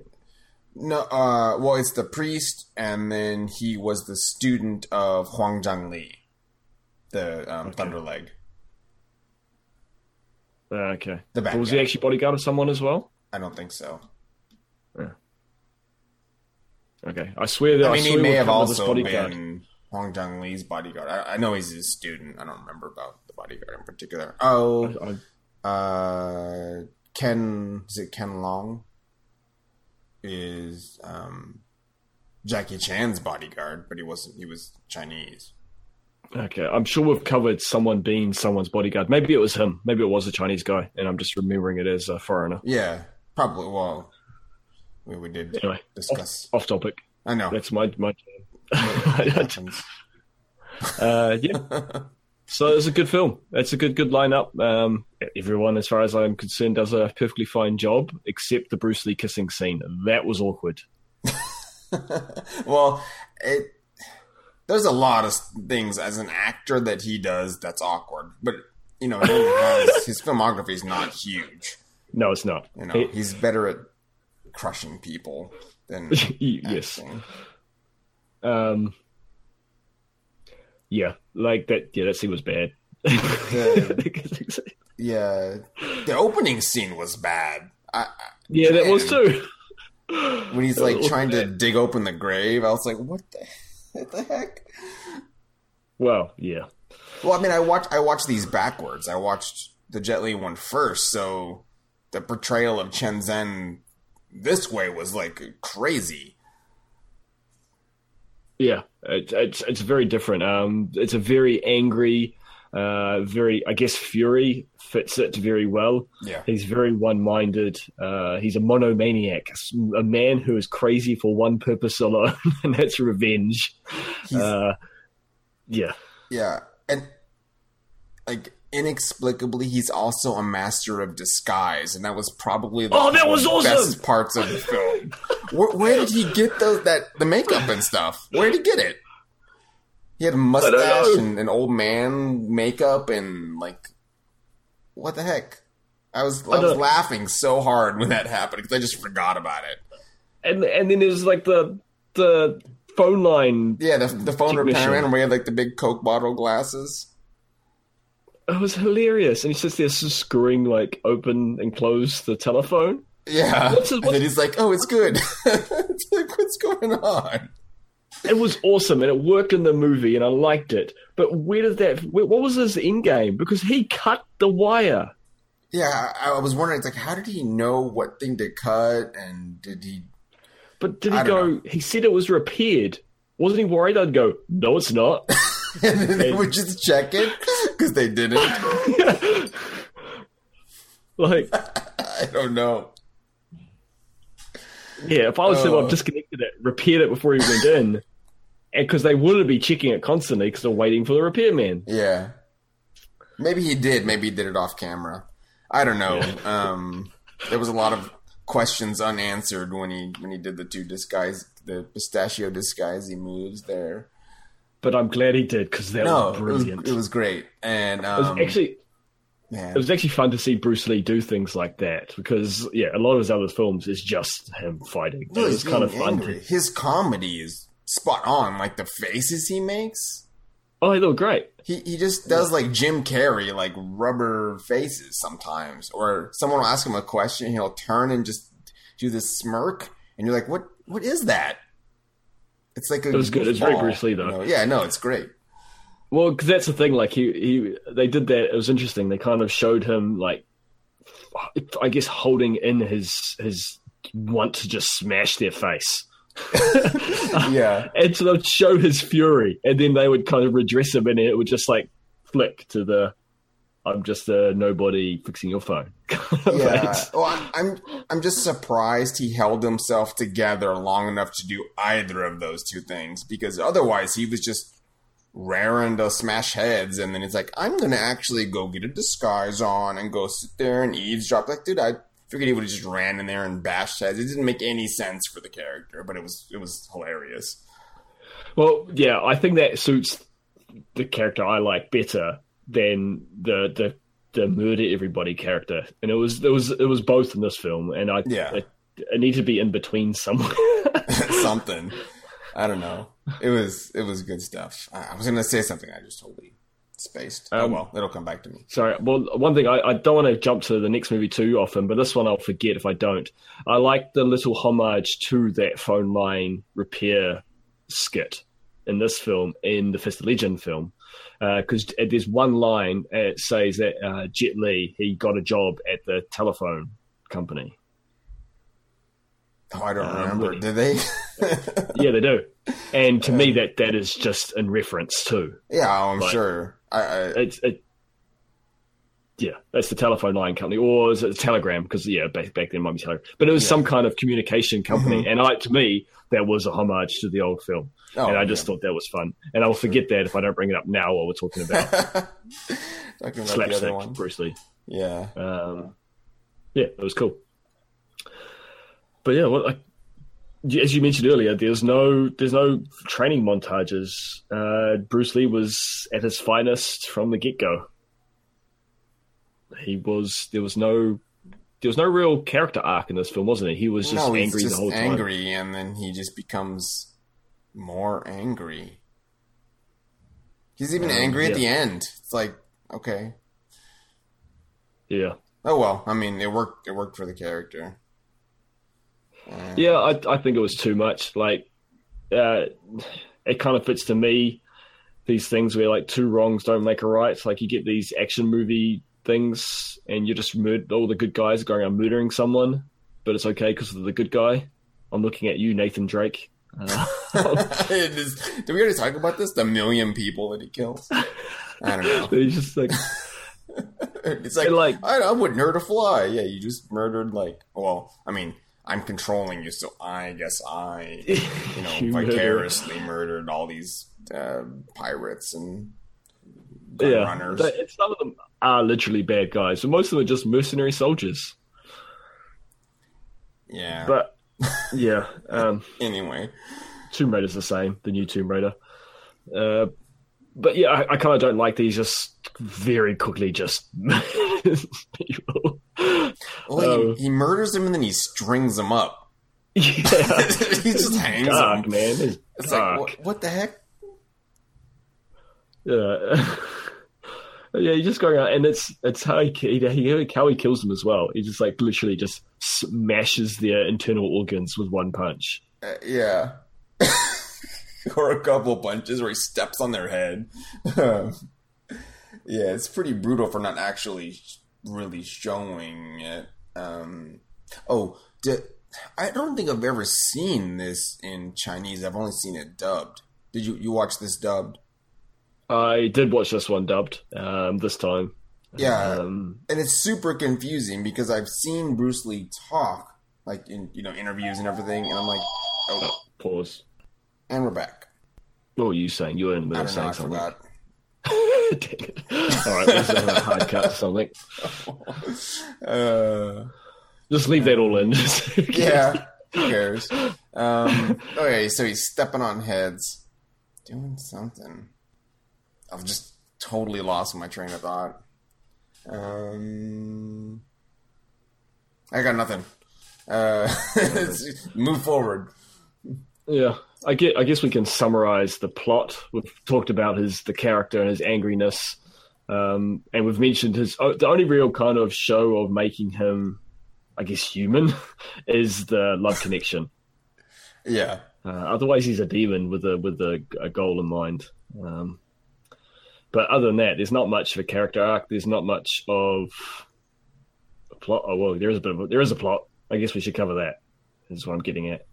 no? Uh, well, it's the priest, and then he was the student of Huang Zhangli, the um, Thunderleg. Uh, okay. The bad was guy. he actually bodyguard of someone as well? I don't think so. Yeah. Okay. I swear that I mean, he swear may this also been Huang Zhongli's bodyguard. I, I know he's his student. I don't remember about the bodyguard in particular. Oh, I- uh, Ken is it Ken Lo? Is um, Jackie Chan's bodyguard, but he wasn't. He was Chinese. Okay, I'm sure we've covered someone being someone's bodyguard. Maybe it was him. Maybe it was a Chinese guy, and I'm just remembering it as a foreigner. Yeah, probably. Well, we, we did Anyway, discuss. Off topic. I know. That's my my. Uh, yeah. So it's a good film. It's a good good lineup. Um, everyone, as far as I'm concerned, does a perfectly fine job, except the Bruce Lee kissing scene. That was awkward. well, it there's a lot of things as an actor that he does that's awkward, but you know, has, his filmography is not huge. No, it's not. You know, It- he's better at crushing people than yes. acting. Um. Yeah, like that. Yeah, that scene was bad. Yeah, the opening scene was bad. I, I- yeah, that was too. when he's like trying to dig open the grave, I was like, "What the, what the heck?" Well, yeah. Well, I mean, I watched I watched these backwards. I watched the Jet Li one first, so the portrayal of Chen Zhen this way was like crazy. Yeah, it, it's it's very different. Um, it's a very angry, uh, very I guess Fury fits it very well. Yeah, He's very one-minded. Uh, he's a monomaniac, a man who is crazy for one purpose alone, and that's revenge. Uh, yeah, yeah, and like inexplicably, he's also a master of disguise, and that was probably the Oh, that was awesome! best parts of the film. where, where did he get those that the makeup and stuff? Where did he get it? He had a uh, mustache and an old man makeup and like, what the heck? I was I, I was laughing so hard when that happened because I just forgot about it. and and then there's like the the phone line. Yeah, the the phone repairman where he had like the big Coke bottle glasses. It was hilarious, and he sits there screwing like open and close the telephone. Yeah, What's his- and then he's like, "Oh, it's good." it's like, what's going on? It was awesome, and it worked in the movie, and I liked it. But where did that? Where, what was his end game? Because he cut the wire. Yeah, I, I was wondering, it's like, how did he know what thing to cut, and did he? But did he go? He said it was repaired. Wasn't he worried? I'd go. No, it's not. And then they would just check it because they didn't. like, I don't know. yeah, if I was him, Oh. I've disconnected it, repaired it before he went in, and because they wouldn't be checking it constantly because they're waiting for the repairman. Yeah, maybe he did. Maybe he did it off camera. I don't know. Um, there was a lot of questions unanswered when he when he did the two disguise the pistachio disguisey moves there. But I'm glad he did because that No, was it was, brilliant. it was great, and It was um, actually man, it was actually fun to see Bruce Lee do things like that because yeah, a lot of his other films is just him fighting. No, it was kind of being fun. His comedy is spot on. Like the faces he makes, oh, they look great. he he just does like Jim Carrey, like rubber faces sometimes. Or someone will ask him a question, he'll turn and just do this smirk, and you're like, "What? What is that?" It's like a It was good. It's very Bruce Lee, though. you know? Yeah, no, it's great. Well, because that's the thing. Like he, he, they did that. It was interesting. They kind of showed him like, I guess, holding in his his want to just smash their face. Yeah, and so they'd show his fury, and then they would kind of redress him, and it would just like flick to the "I'm just a nobody fixing your phone." yeah. Well, I'm, I'm I'm just surprised he held himself together long enough to do either of those two things because otherwise he was just raring to smash heads and then it's like I'm gonna actually go get a disguise on and go sit there and eavesdrop. Like, dude, I figured he would have just ran in there and bashed heads. It didn't make any sense for the character, but it was it was hilarious. Well, yeah, I think that suits the character I like better than the the the murder everybody character, and it was it was it was both in this film, and I Yeah. it, it need to be in between somewhere. something. I don't know. It was it was good stuff. I, I was gonna say something. I just totally spaced. oh Um, well, it'll come back to me. Sorry. Well, one thing I, I don't want to jump to the next movie too often, but this one I'll forget if I don't. I like the little homage to that phone line repair skit in this film, in the Fist of Legend film, because there's one line uh, it says that uh, Jet Li he got a job at the telephone company. Oh, I don't Um, remember. Did they? Yeah, they do. And to me, that that is just in reference to yeah, I'm sure. I, I it's it. Yeah, that's the telephone line company, or is it Telegram? Because yeah, back, back then it might be Telegram, but it was Yeah. some kind of communication company, Mhm. and I to me that was a homage to the old film, oh, and I just thought that was fun, and I'll forget that if I don't bring it up now while we're talking about talking about the other slapstick one. Bruce Lee. Yeah, Um, yeah, it was cool. But yeah, well, like, as you mentioned earlier, there's no there's no training montages. Uh, Bruce Lee was at his finest from the get go. he was there was no there was no real character arc in this film, wasn't it? He was just no, angry just the whole time. angry, and then he just becomes more angry. He's even Um, angry at the end. It's like, okay, Yeah, oh well. I mean, it worked. It worked for the character. Yeah. I I think it was too much. Like, uh, it kind of fits to me. These things where like two wrongs don't make a right. It's like you get these action movie things, and you're just mur- all the good guys are going around murdering someone, but it's okay because of the good guy. I'm looking at you, Nathan Drake. Uh, is, did we already talk about this? The million people that he kills. I don't know. he's just like, It's like, like- I, I wouldn't hurt a fly. Yeah, you just murdered like. Well, I mean, I'm controlling you, so I guess I, you know, You vicariously murdered all these uh, pirates and gun yeah. runners. They- some of them are literally bad guys, but most of them are just mercenary soldiers. yeah. But yeah, um, anyway, Tomb Raider's the same, the new Tomb Raider. Uh, but yeah, I, I kind of don't like these just very quickly just people. Well, Um, he, he murders him and then he strings him up. yeah, he just hangs dark them. man. It's, It's like, what, what the heck? Yeah. Yeah, he just going out, and it's it's how he, he how he kills them as well. He just like literally just smashes their internal organs with one punch. Uh, yeah. or a couple punches where he steps on their head. Yeah, it's pretty brutal for not actually really showing it. Um, oh, did, I don't think I've ever seen this in Chinese. I've only seen it dubbed. Did you you watch this dubbed? I did watch this one dubbed um, this time. Yeah, Um, and it's super confusing because I've seen Bruce Lee talk like in you know interviews and everything, and I'm like, oh, pause. and we're back. What were you saying? You were in the middle of know. Saying something. forgot. All right, let's have a hard cut something. Uh, Just leave that all in. yeah, who cares? Um, okay, so he's stepping on heads, doing something. I've just totally lost my train of thought. Um, I got nothing. Uh, move forward. Yeah, I get. I guess we can summarize the plot. We've talked about his the character and his angriness, um, and we've mentioned his. The only real kind of show of making him, I guess, human, is the love connection. Yeah, Uh, otherwise, he's a demon with a with a, a goal in mind. Um, but other than that, there's not much of a character arc. There's not much of a plot. Oh well, there is a bit of a, there is a plot. I guess we should cover that. Is what I'm getting at.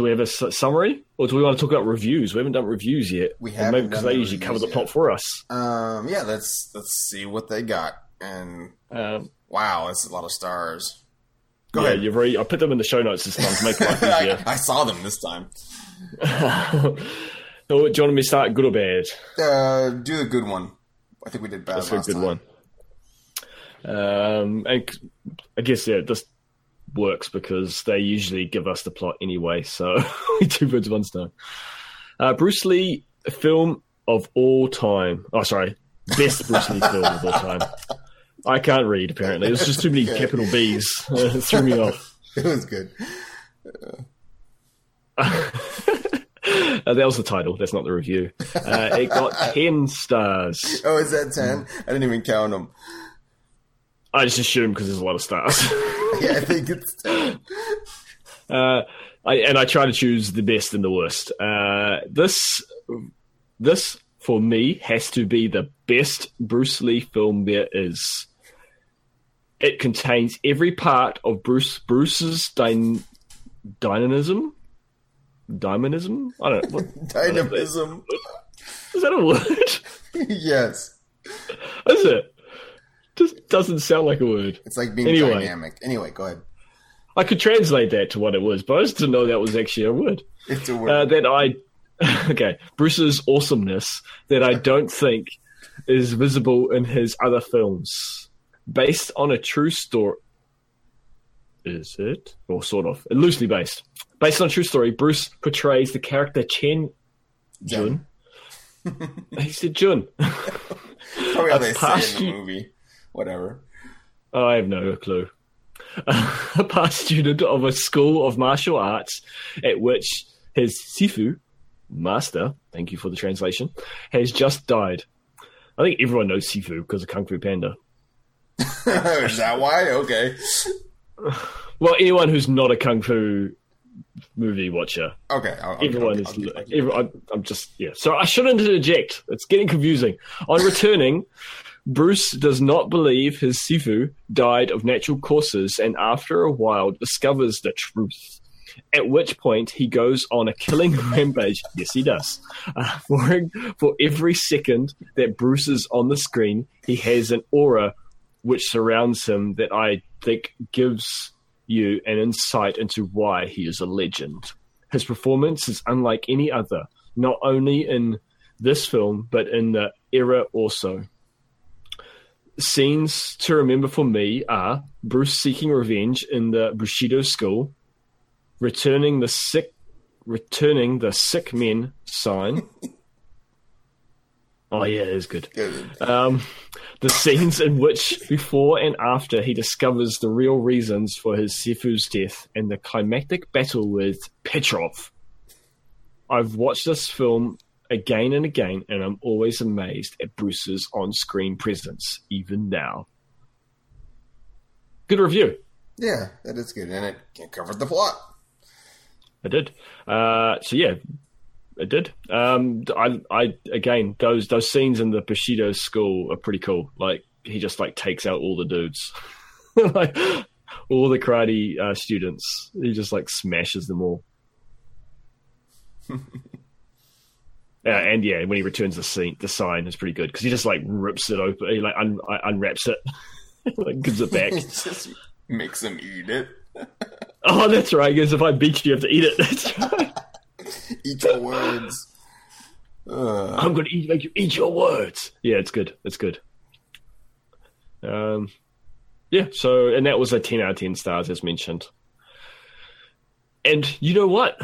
Do we have a summary, or do we want to talk about reviews? We haven't done reviews yet. We haven't maybe because they usually cover the reviews plot for us. um, yeah. Let's let's see what they got. And Um, wow, that's a lot of stars. Go yeah, ahead. you've already. I put them in the show notes this time to make life easier. I saw them this time. so, do you want me to start good or bad? Uh, do the good one. I think we did bad That's a good time. one. Um, and I guess yeah, this works because they usually give us the plot anyway, so two do birds one stone. Uh, Bruce Lee film of all time. Oh, sorry, best Bruce Lee film of all time. I can't read. Apparently, there's just too many capital B's. it threw me off. It was good. Uh, that was the title. That's not the review. Uh, it got ten stars. Oh, is that ten? I didn't even count them. I just assume because there's a lot of stars. Yeah, I think it's. Uh, I, and I try to choose the best and the worst. Uh, this, this for me has to be the best Bruce Lee film there is. It contains every part of Bruce Bruce's dyn- dynamism. Dynamism? I don't know. What, Dynamism. is that a word? yes, is it? Just doesn't sound like a word. it's like being Anyway. dynamic. Anyway, go ahead. I could translate that to what it was, but I just didn't know that was actually a word. It's a uh, word. that I okay Bruce's awesomeness that I don't think is visible in his other films, based on a true story. Is it or sort of loosely based? Based on a true story, Bruce portrays the character Chen Jun. he said Jun. Probably how they say in the movie. Whatever. Oh, I have no clue. a past student of a school of martial arts at which his sifu, master, thank you for the translation, has just died. I think everyone knows sifu because of Kung Fu Panda. Is that why? Okay. Well, anyone who's not a Kung Fu movie watcher. Okay. I'll, Everyone I'll, is. I'll everyone, I'm just yeah. So I shouldn't interject. It's getting confusing. On returning, Bruce does not believe his Sifu died of natural causes, and after a while discovers the truth. At which point he goes on a killing rampage. Yes, he does. Uh, for for every second that Bruce is on the screen, he has an aura which surrounds him that I think gives you an insight into why he is a legend. His performance is unlike any other, not only in this film, but in the era also. Scenes to remember for me are Bruce seeking revenge in the Bushido school, returning the sick returning the sick men sign. oh yeah, it is good. Good. Um, the scenes in which, before and after, he discovers the real reasons for his Sifu's death and the climactic battle with Petrov. I've watched this film again and again, and I'm always amazed at Bruce's on screen presence, even now. Good review. Yeah, that is good, and it covered the plot. I did. Uh, so yeah, I did. Um, I, I again those those scenes in the Bushido school are pretty cool. Like he just like takes out all the dudes, like all the karate uh, students. He just like smashes them all. Yeah, and yeah, when he returns the scene, the sign is pretty good because he just like rips it open, he like un- unwraps it, like gives it back. Just makes him eat it. oh, that's right. Because if I beat you, you have to eat it. That's right. Eat your words. Uh, I'm going to eat, make you eat your words. Yeah, it's good. It's good. Um, yeah. So, and that was a ten out of ten stars, as mentioned. And you know what?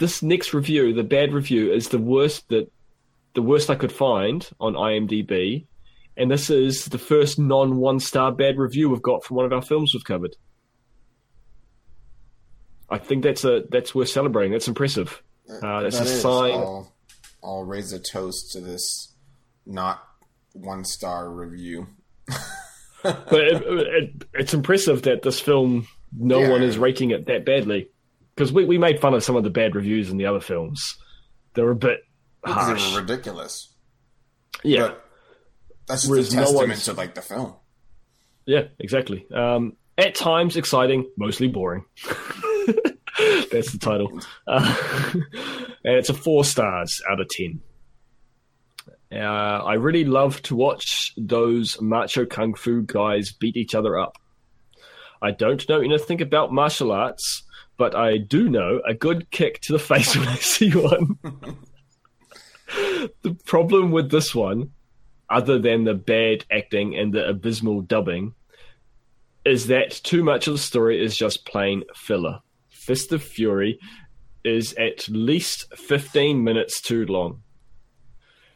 This next review, the bad review, is the worst that the worst I could find on IMDb, and this is the first non one star bad review we've got from one of our films we've covered. I think that's a that's worth celebrating. That's impressive. Uh, that's that a is. sign. I'll, I'll raise a toast to this not one star review. but it, it, it's impressive that this film no Yeah. one is rating it that badly because we, we made fun of some of the bad reviews in the other films. They were a bit Because they harsh. were ridiculous. yeah. But that's just Whereas a no testament one's- to like the film. yeah exactly. Um, at times exciting mostly boring. That's the title. Uh, and it's a four stars out of ten. Uh, I really love to watch those macho kung fu guys beat each other up. I don't know anything about martial arts, but I do know a good kick to the face when I see one. the problem with this one, other than the bad acting and the abysmal dubbing, is that too much of the story is just plain filler. Fist of Fury is at least 15 minutes too long.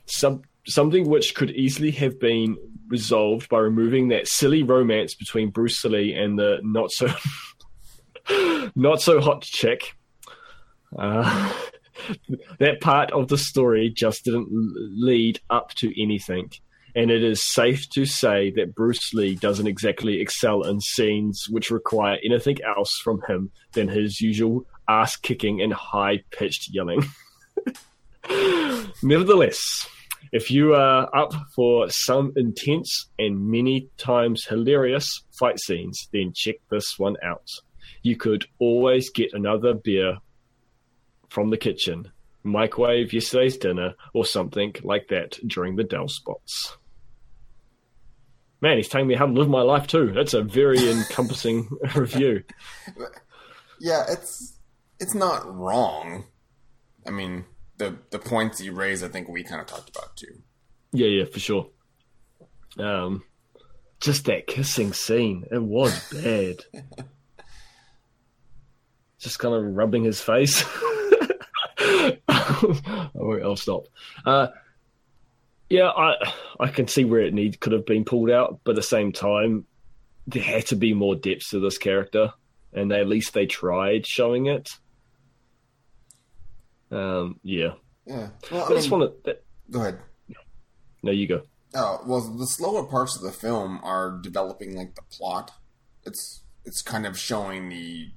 Some, something which could easily have been resolved by removing that silly romance between Bruce Lee and the not so not so hot chick. Uh, that part of the story just didn't lead up to anything. And it is safe to say that Bruce Lee doesn't exactly excel in scenes which require anything else from him than his usual ass kicking and high pitched yelling. Nevertheless, if you are up for some intense and many times hilarious fight scenes, then check this one out. You could always get another beer from the kitchen, microwave yesterday's dinner, or something like that during the Dell spots. Man, he's telling me how to live my life too. That's a very encompassing review. Yeah, it's it's not wrong. I mean, the the points you raise, I think we kind of talked about too. Yeah, yeah, for sure. Um, just that kissing scene, it was bad. Just kind of rubbing his face. oh, I'll stop. Uh, Yeah, I I can see where it need could have been pulled out, but at the same time, there had to be more depth to this character, and they, at least they tried showing it. Um, yeah. Yeah. Well, I, I just mean, want to. go ahead. No, you go. Oh well, the slower parts of the film are developing like the plot. It's it's kind of showing the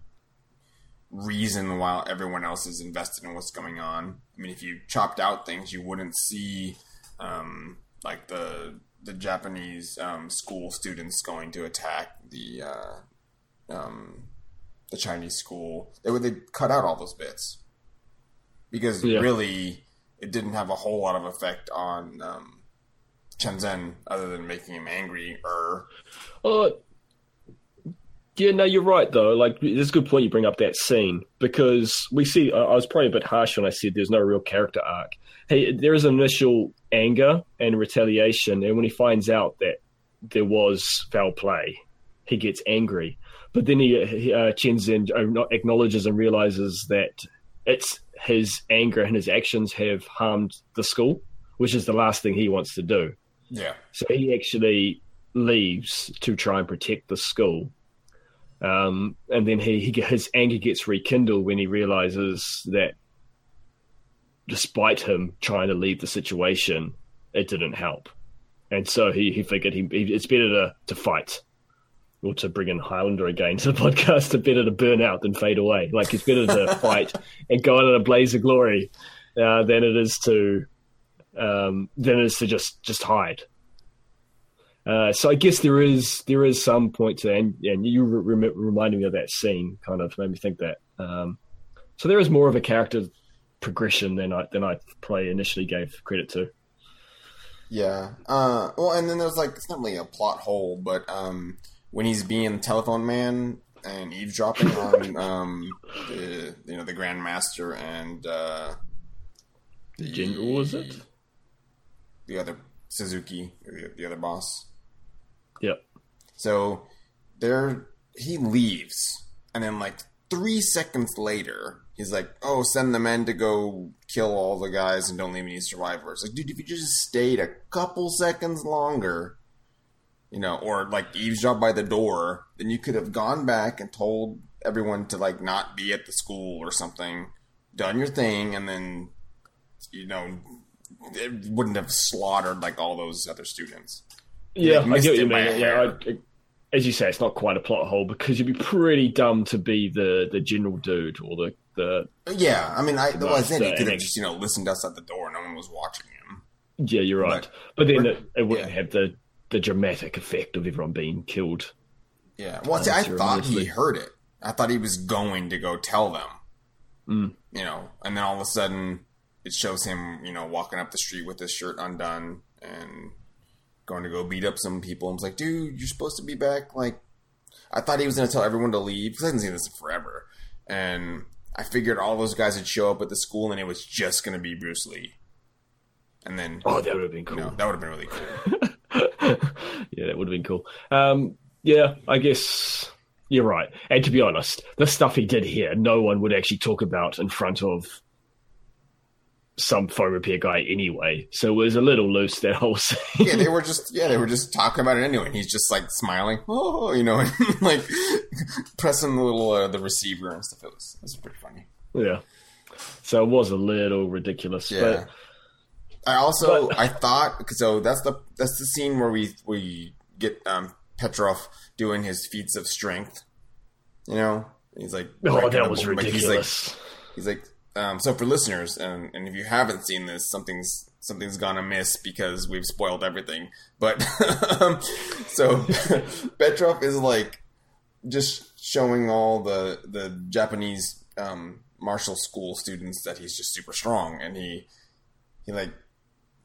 reason why everyone else is invested in what's going on. I mean, if you chopped out things, you wouldn't see um, like the the Japanese um, school students going to attack the uh, um, the Chinese school. They would they cut out all those bits because Yeah. really it didn't have a whole lot of effect on um, Chen Zhen other than making him angry. Or Uh, yeah, no, you're right though. Like, it's a good point you bring up that scene because we see. I was probably a bit harsh when I said there's no real character arc. Hey, there is initial anger and retaliation, and when he finds out that there was foul play, he gets angry. But then he, he uh, Chen Zhen acknowledges and realizes that it's his anger and his actions have harmed the school, which is the last thing he wants to do. yeah, So he actually leaves to try and protect the school. Um, and then he, he his anger gets rekindled when he realizes that despite him trying to leave the situation, it didn't help. And so he, he figured he, he, it's better to, to fight or to bring in Highlander again to the podcast. It's better to burn out than fade away. Like it's better to fight and go out in a blaze of glory uh, than it is to um, than it is to just just hide. Uh, so I guess there is there is some point to and, and you re- rem- reminded me of that scene kind of made me think that. Um, so there is more of a character progression than I than I probably initially gave credit to. yeah. Uh, well, and then there's like it's not really a plot hole, but um, when he's being telephone man and eavesdropping on um, the you know the Grandmaster and uh, the General, was it? the other Suzuki, the, the other boss. Yep. So there he leaves, and then like three seconds later, he's like, "Oh, send the men to go kill all the guys and don't leave any survivors." Like, dude, if you just stayed a couple seconds longer, you know, or like eavesdrop by the door, then you could have gone back and told everyone to like not be at the school or something, done your thing, and then you know it wouldn't have slaughtered like all those other students. Yeah, Like, I get what you mean. Yeah, hair. I, as you say, it's not quite a plot hole because you'd be pretty dumb to be the, the general dude or the, the Yeah, I mean, I, well, I said he could have just you know listened outside the door. No one was watching him. yeah, you're right. But- But, then it, it wouldn't yeah. have the the dramatic effect of everyone being killed. Yeah. Well, see, I thought he heard it. I thought he was going to go tell them. Mm. You know, and then all of a sudden it shows him, you know, walking up the street with his shirt undone and going to go beat up some people. And it's like, dude, you're supposed to be back. Like, I thought he was going to tell everyone to leave because I haven't seen this in forever. And I figured all those guys would show up at the school and it was just going to be Bruce Lee. And then, Oh, that would have been you cool. know, that would have been really cool. yeah, that would have been cool. Um, yeah, I guess you're right. And to be honest, the stuff he did here, no one would actually talk about in front of some phone repair guy anyway. So it was a little loose that whole scene. yeah, they were just yeah, they were just talking about it anyway. And he's just like smiling, oh, you know, and like pressing the little uh, the receiver and stuff. It was it was pretty funny. yeah. So it was a little ridiculous. Yeah. But I also But- I thought so that's the that's the scene where we we get um, Petrov doing his feats of strength. You know, he's like oh, that was board, ridiculous. He's like, he's like um, so for listeners, and, and if you haven't seen this, something's something's gone amiss because we've spoiled everything. But um, so Petrov is like just showing all the the Japanese um, martial school students that he's just super strong, and he he like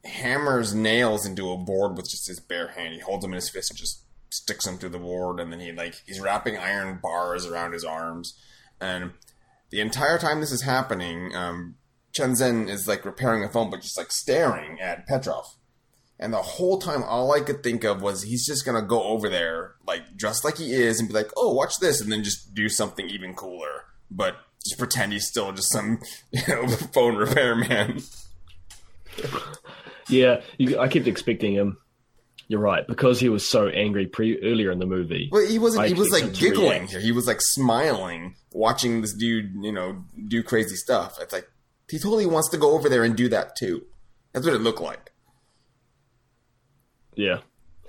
hammers nails into a board with just his bare hand. He holds them in his fist and just sticks them through the board, and then he like he's wrapping iron bars around his arms, and the entire time this is happening, um, Chen Zhen is like repairing a phone, but just like staring at Petrov. And the whole time, all I could think of was he's just gonna go over there, like dressed like he is, and be like, "Oh, watch this," and then just do something even cooler, but just pretend he's still just some, you know, phone repair man. Yeah, you, I kept expecting him. You're right because he was so angry pre earlier in the movie. Well, he wasn't. I He was like expected him to giggling here. He was like smiling, watching this dude, you know, do crazy stuff. It's like he totally wants to go over there and do that too. That's what it looked like. Yeah,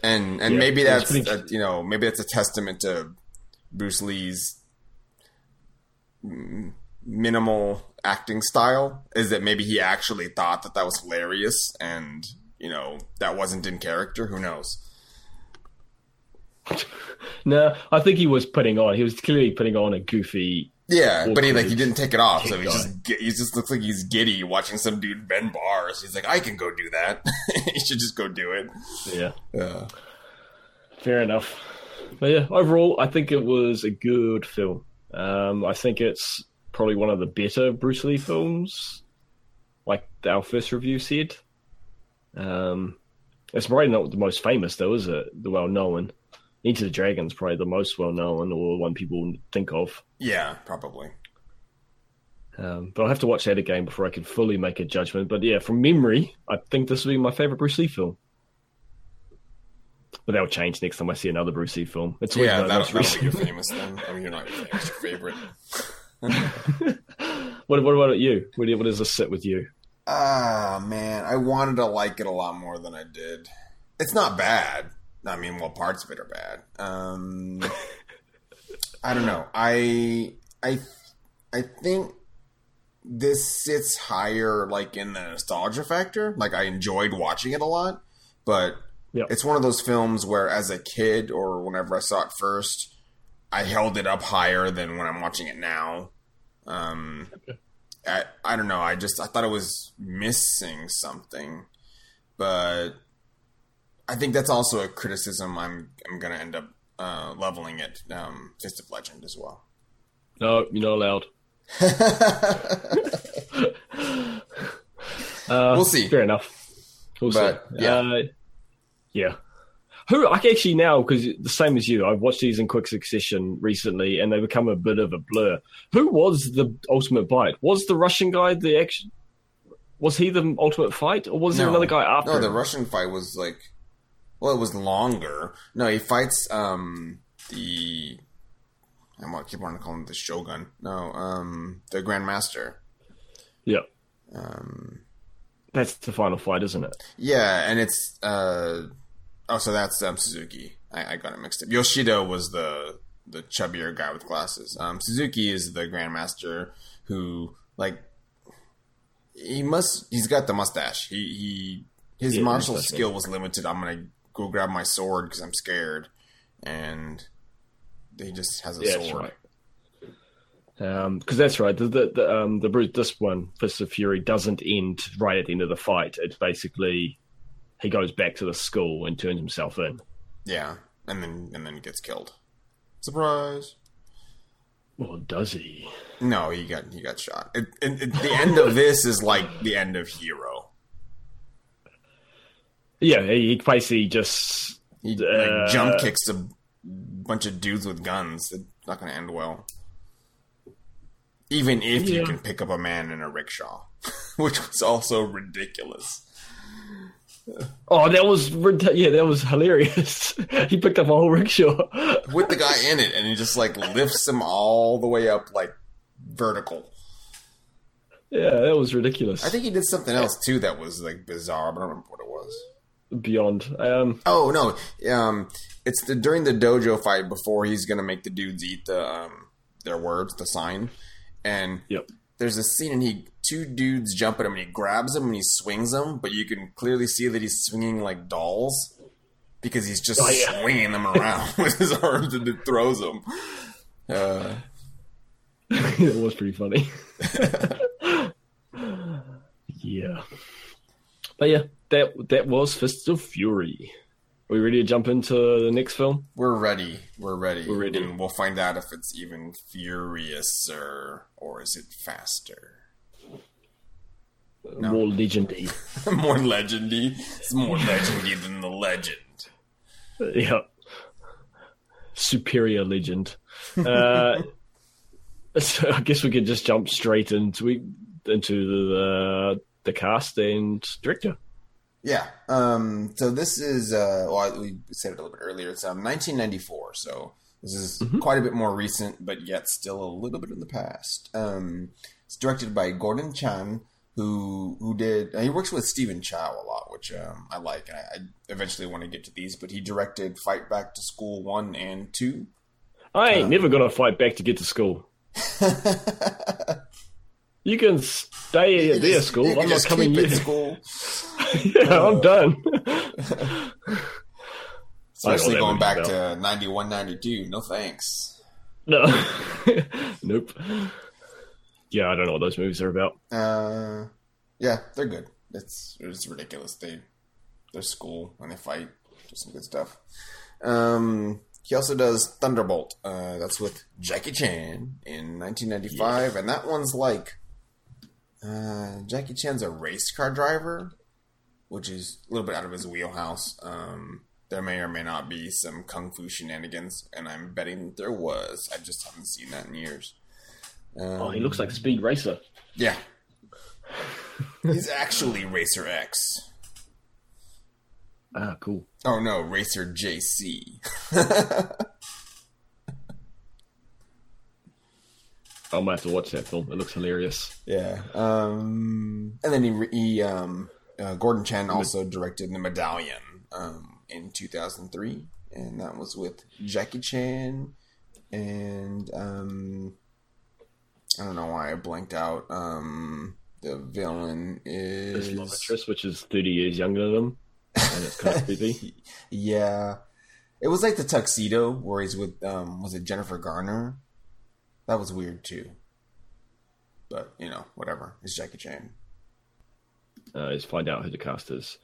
And and Yeah, maybe that's pretty- a, you know maybe that's a testament to Bruce Lee's minimal acting style. Is that maybe he actually thought that that was hilarious and you know that wasn't in character. Who knows? no, I think he was putting on. He was clearly putting on a goofy. Yeah, but he like he didn't take it off, so he just he just looks like he's giddy watching some dude bend bars. He's like, I can go do that. he should just go do it. Yeah, Yeah. fair enough. But yeah, overall, I think it was a good film. Um, I think it's probably one of the better Bruce Lee films, like our first review said. Um, it's probably not the most famous, though, is it? The well known. Enter the Dragon's probably the most well known, or one people think of. Yeah, probably. Um, but I'll have to watch that again before I can fully make a judgment. But yeah, from memory, I think this will be my favorite Bruce Lee film. But that'll change next time I see another Bruce Lee film. It's always Yeah, that'll, that'll be your famous then. I mean, you're not your famous, your favorite. what, what about you? Where, do- where does this sit with you? Ah, man, I wanted to like it a lot more than I did. It's not bad. I mean, well, parts of it are bad. Um, I don't know. I I I think this sits higher, like in the nostalgia factor. Like I enjoyed watching it a lot, but Yep. it's one of those films where, as a kid or whenever I saw it first, I held it up higher than when I'm watching it now. Um, I, I don't know. I just I thought it was missing something, but I think that's also a criticism. I'm I'm gonna end up uh, leveling it um, Fist of Legend as well. No, you're not allowed. Uh, We'll see. Fair enough. We'll But, see. yeah. Uh, yeah. Who I can actually now because the same as you, I've watched these in quick succession recently, and they become a bit of a blur. Who was the ultimate bite? Was the Russian guy the action? Was he the ultimate fight, or was there another guy after? No, the? Russian fight was like, well, it was longer. No, he fights um the. I'm gonna keep on calling him the Shogun. No, um, the Grandmaster. yeah, Um, that's the final fight, isn't it? yeah, and it's uh, oh, so that's um Suzuki. I, I got it mixed up. Yoshida was the the chubbier guy with glasses. Um, Suzuki is the Grandmaster who like he must he's got the mustache. He he his Yeah, martial skill was limited. I'm gonna go grab my sword because I'm scared, and he just has a Yeah, that's sword. right. Because that's right. The the, the um the this one Fist of Fury doesn't end right at the end of the fight. It's basically he goes back to the school and turns himself in. Yeah, and then and then he gets killed. Surprise! Well, does he? No, he got he got shot. It, it, it- the end of this is like the end of Hero. Yeah, he, basically just He Uh, like, jump kicks a bunch of dudes with guns. It's not going to end well. Even if you can pick up a man in a rickshaw, which was also ridiculous. Oh that was yeah that was hilarious. he picked up a whole rickshaw. With the guy in it, and he just like lifts him all the way up, like vertical. yeah, that was ridiculous. I think he did something else too that was like bizarre, but I don't remember what it was. beyond. Um, Oh no, um, it's the during the dojo fight before he's gonna make the dudes eat the um, their words, the sign, and Yep. There's a scene and he two dudes jump at him and he grabs them and he swings them, but you can clearly see that he's swinging like dolls because he's just Oh, yeah. swinging them around with his arms and then throws them. Uh, it was pretty funny. yeah, but yeah, that that was Fist of Fury. Are we ready to jump into the next film? we're ready. We're ready. We're ready. And we'll find out if it's even furiouser or is it faster. No. More legendary. more legendy. It's more legendy than the legend. yeah, superior legend. Uh, so I guess we could just jump straight into we, into the the cast and director. Yeah. Um, so this is uh, well, we said it a little bit earlier. It's um, 1994, so this is Mhm. quite a bit more recent, but yet still a little bit in the past. Um, it's directed by Gordon Chan, who who did. uh, he works with Stephen Chow a lot, which um, I like. and I, I eventually want to get to these, but he directed Fight Back to School one and two. I ain't Uh. never gonna fight back to get to school. You can stay at their school. I'm not coming here. school. yeah, I'm done. Especially going back about. to 91, 92. No thanks. no. nope. Yeah, I don't know what those movies are about. Uh, yeah, they're good. It's it's ridiculous. They they're school and they fight. Do some good stuff. Um, he also does Thunderbolt. Uh, that's with Jackie Chan in 1995, and that one's like uh, Jackie Chan's a race car driver, which is a little bit out of his wheelhouse. Um, there may or may not be some kung fu shenanigans, and I'm betting that there was. I just haven't seen that in years. Um, Oh, he looks like a speed racer. yeah. He's actually Racer X. Ah, cool. Oh no, Racer JC. I might have to watch that film. It looks hilarious. yeah. Um, and then he, he um, uh, Gordon Chan also directed The Medallion um, in 2003, and that was with Jackie Chan and um, I don't know why I blanked out. Um, the villain is love which is 30 years younger than him, and it's kind of creepy. Yeah. It was like the tuxedo where he's with um was it Jennifer Garner? That was weird too. But, you know, whatever. It's Jackie Chan. Uh, is find out who the cast is.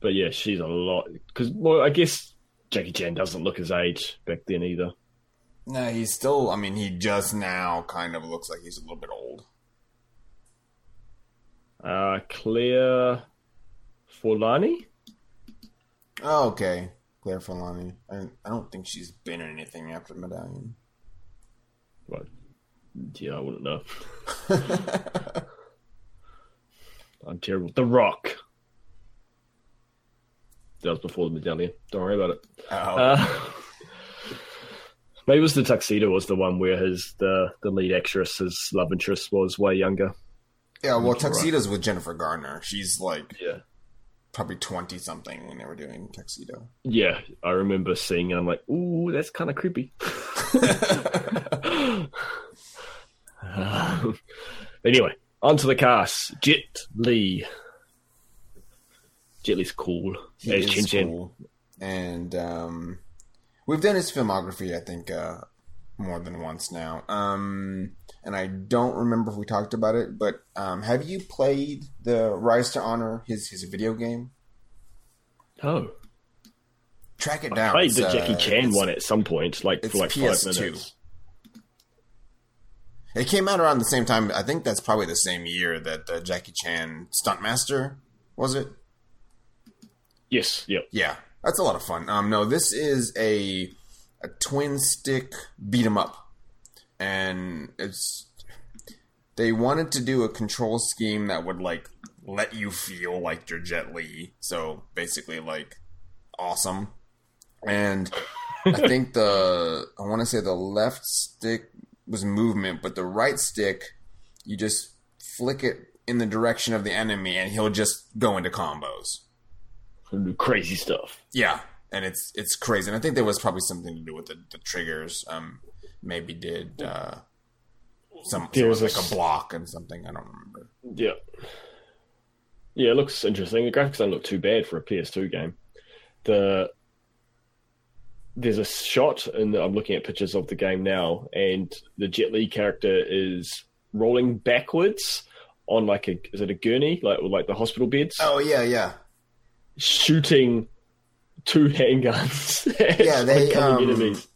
But yeah, she's a lot because well, I guess Jackie Chan doesn't look his age back then either. No, he's still I mean, he just now kind of looks like he's a little bit old. Uh, Claire Forlani. Oh, okay. Claire Forlani. I, I don't think she's been in anything after Medallion. Well, yeah, I wouldn't know. I'm terrible. The Rock. That was before the medallion. Don't worry about it. oh. Uh, maybe it was the tuxedo was the one where his the the lead actress, his love interest, was way younger. yeah, well, you're right. Tuxedo's with Jennifer Garner. She's like Yeah. Probably 20 something when they were doing Tuxedo. Yeah, I remember seeing it. I'm like, ooh, that's kind of creepy. Um, anyway, on to the cast. Jet Li. Jet Li's cool. He is Chen. cool. And um, we've done his filmography, I think, uh, more than once now. Um, and I don't remember if we talked about it, but um, have you played the Rise to Honor, his his video game? Oh, Track it I down. played It's, the uh, Jackie Chan one at some point, like for like PS2. five minutes. It came out around the same time. I think that's probably the same year that uh, Jackie Chan Stuntmaster was it? Yes, yep. Yeah, that's a lot of fun. Um, no, this is a a twin stick beat 'em up, and it's they wanted to do a control scheme that would like let you feel like you're Jet Li. So basically, like awesome. And I think the I want to say the left stick was movement, but the right stick you just flick it in the direction of the enemy, and he'll just go into combos. Do crazy stuff. Yeah, and it's it's crazy. And I think there was probably something to do with the, the triggers. Um, maybe did uh, some There was like a, block and something. I don't remember. Yeah. Yeah, it looks interesting. The graphics don't look too bad for a PS2 game. The there's a shot, and I'm looking at pictures of the game now, and the Jet Li character is rolling backwards on like a is it a gurney, like like the hospital beds, Oh yeah, yeah, shooting two handguns. Yeah, they, um, enemies.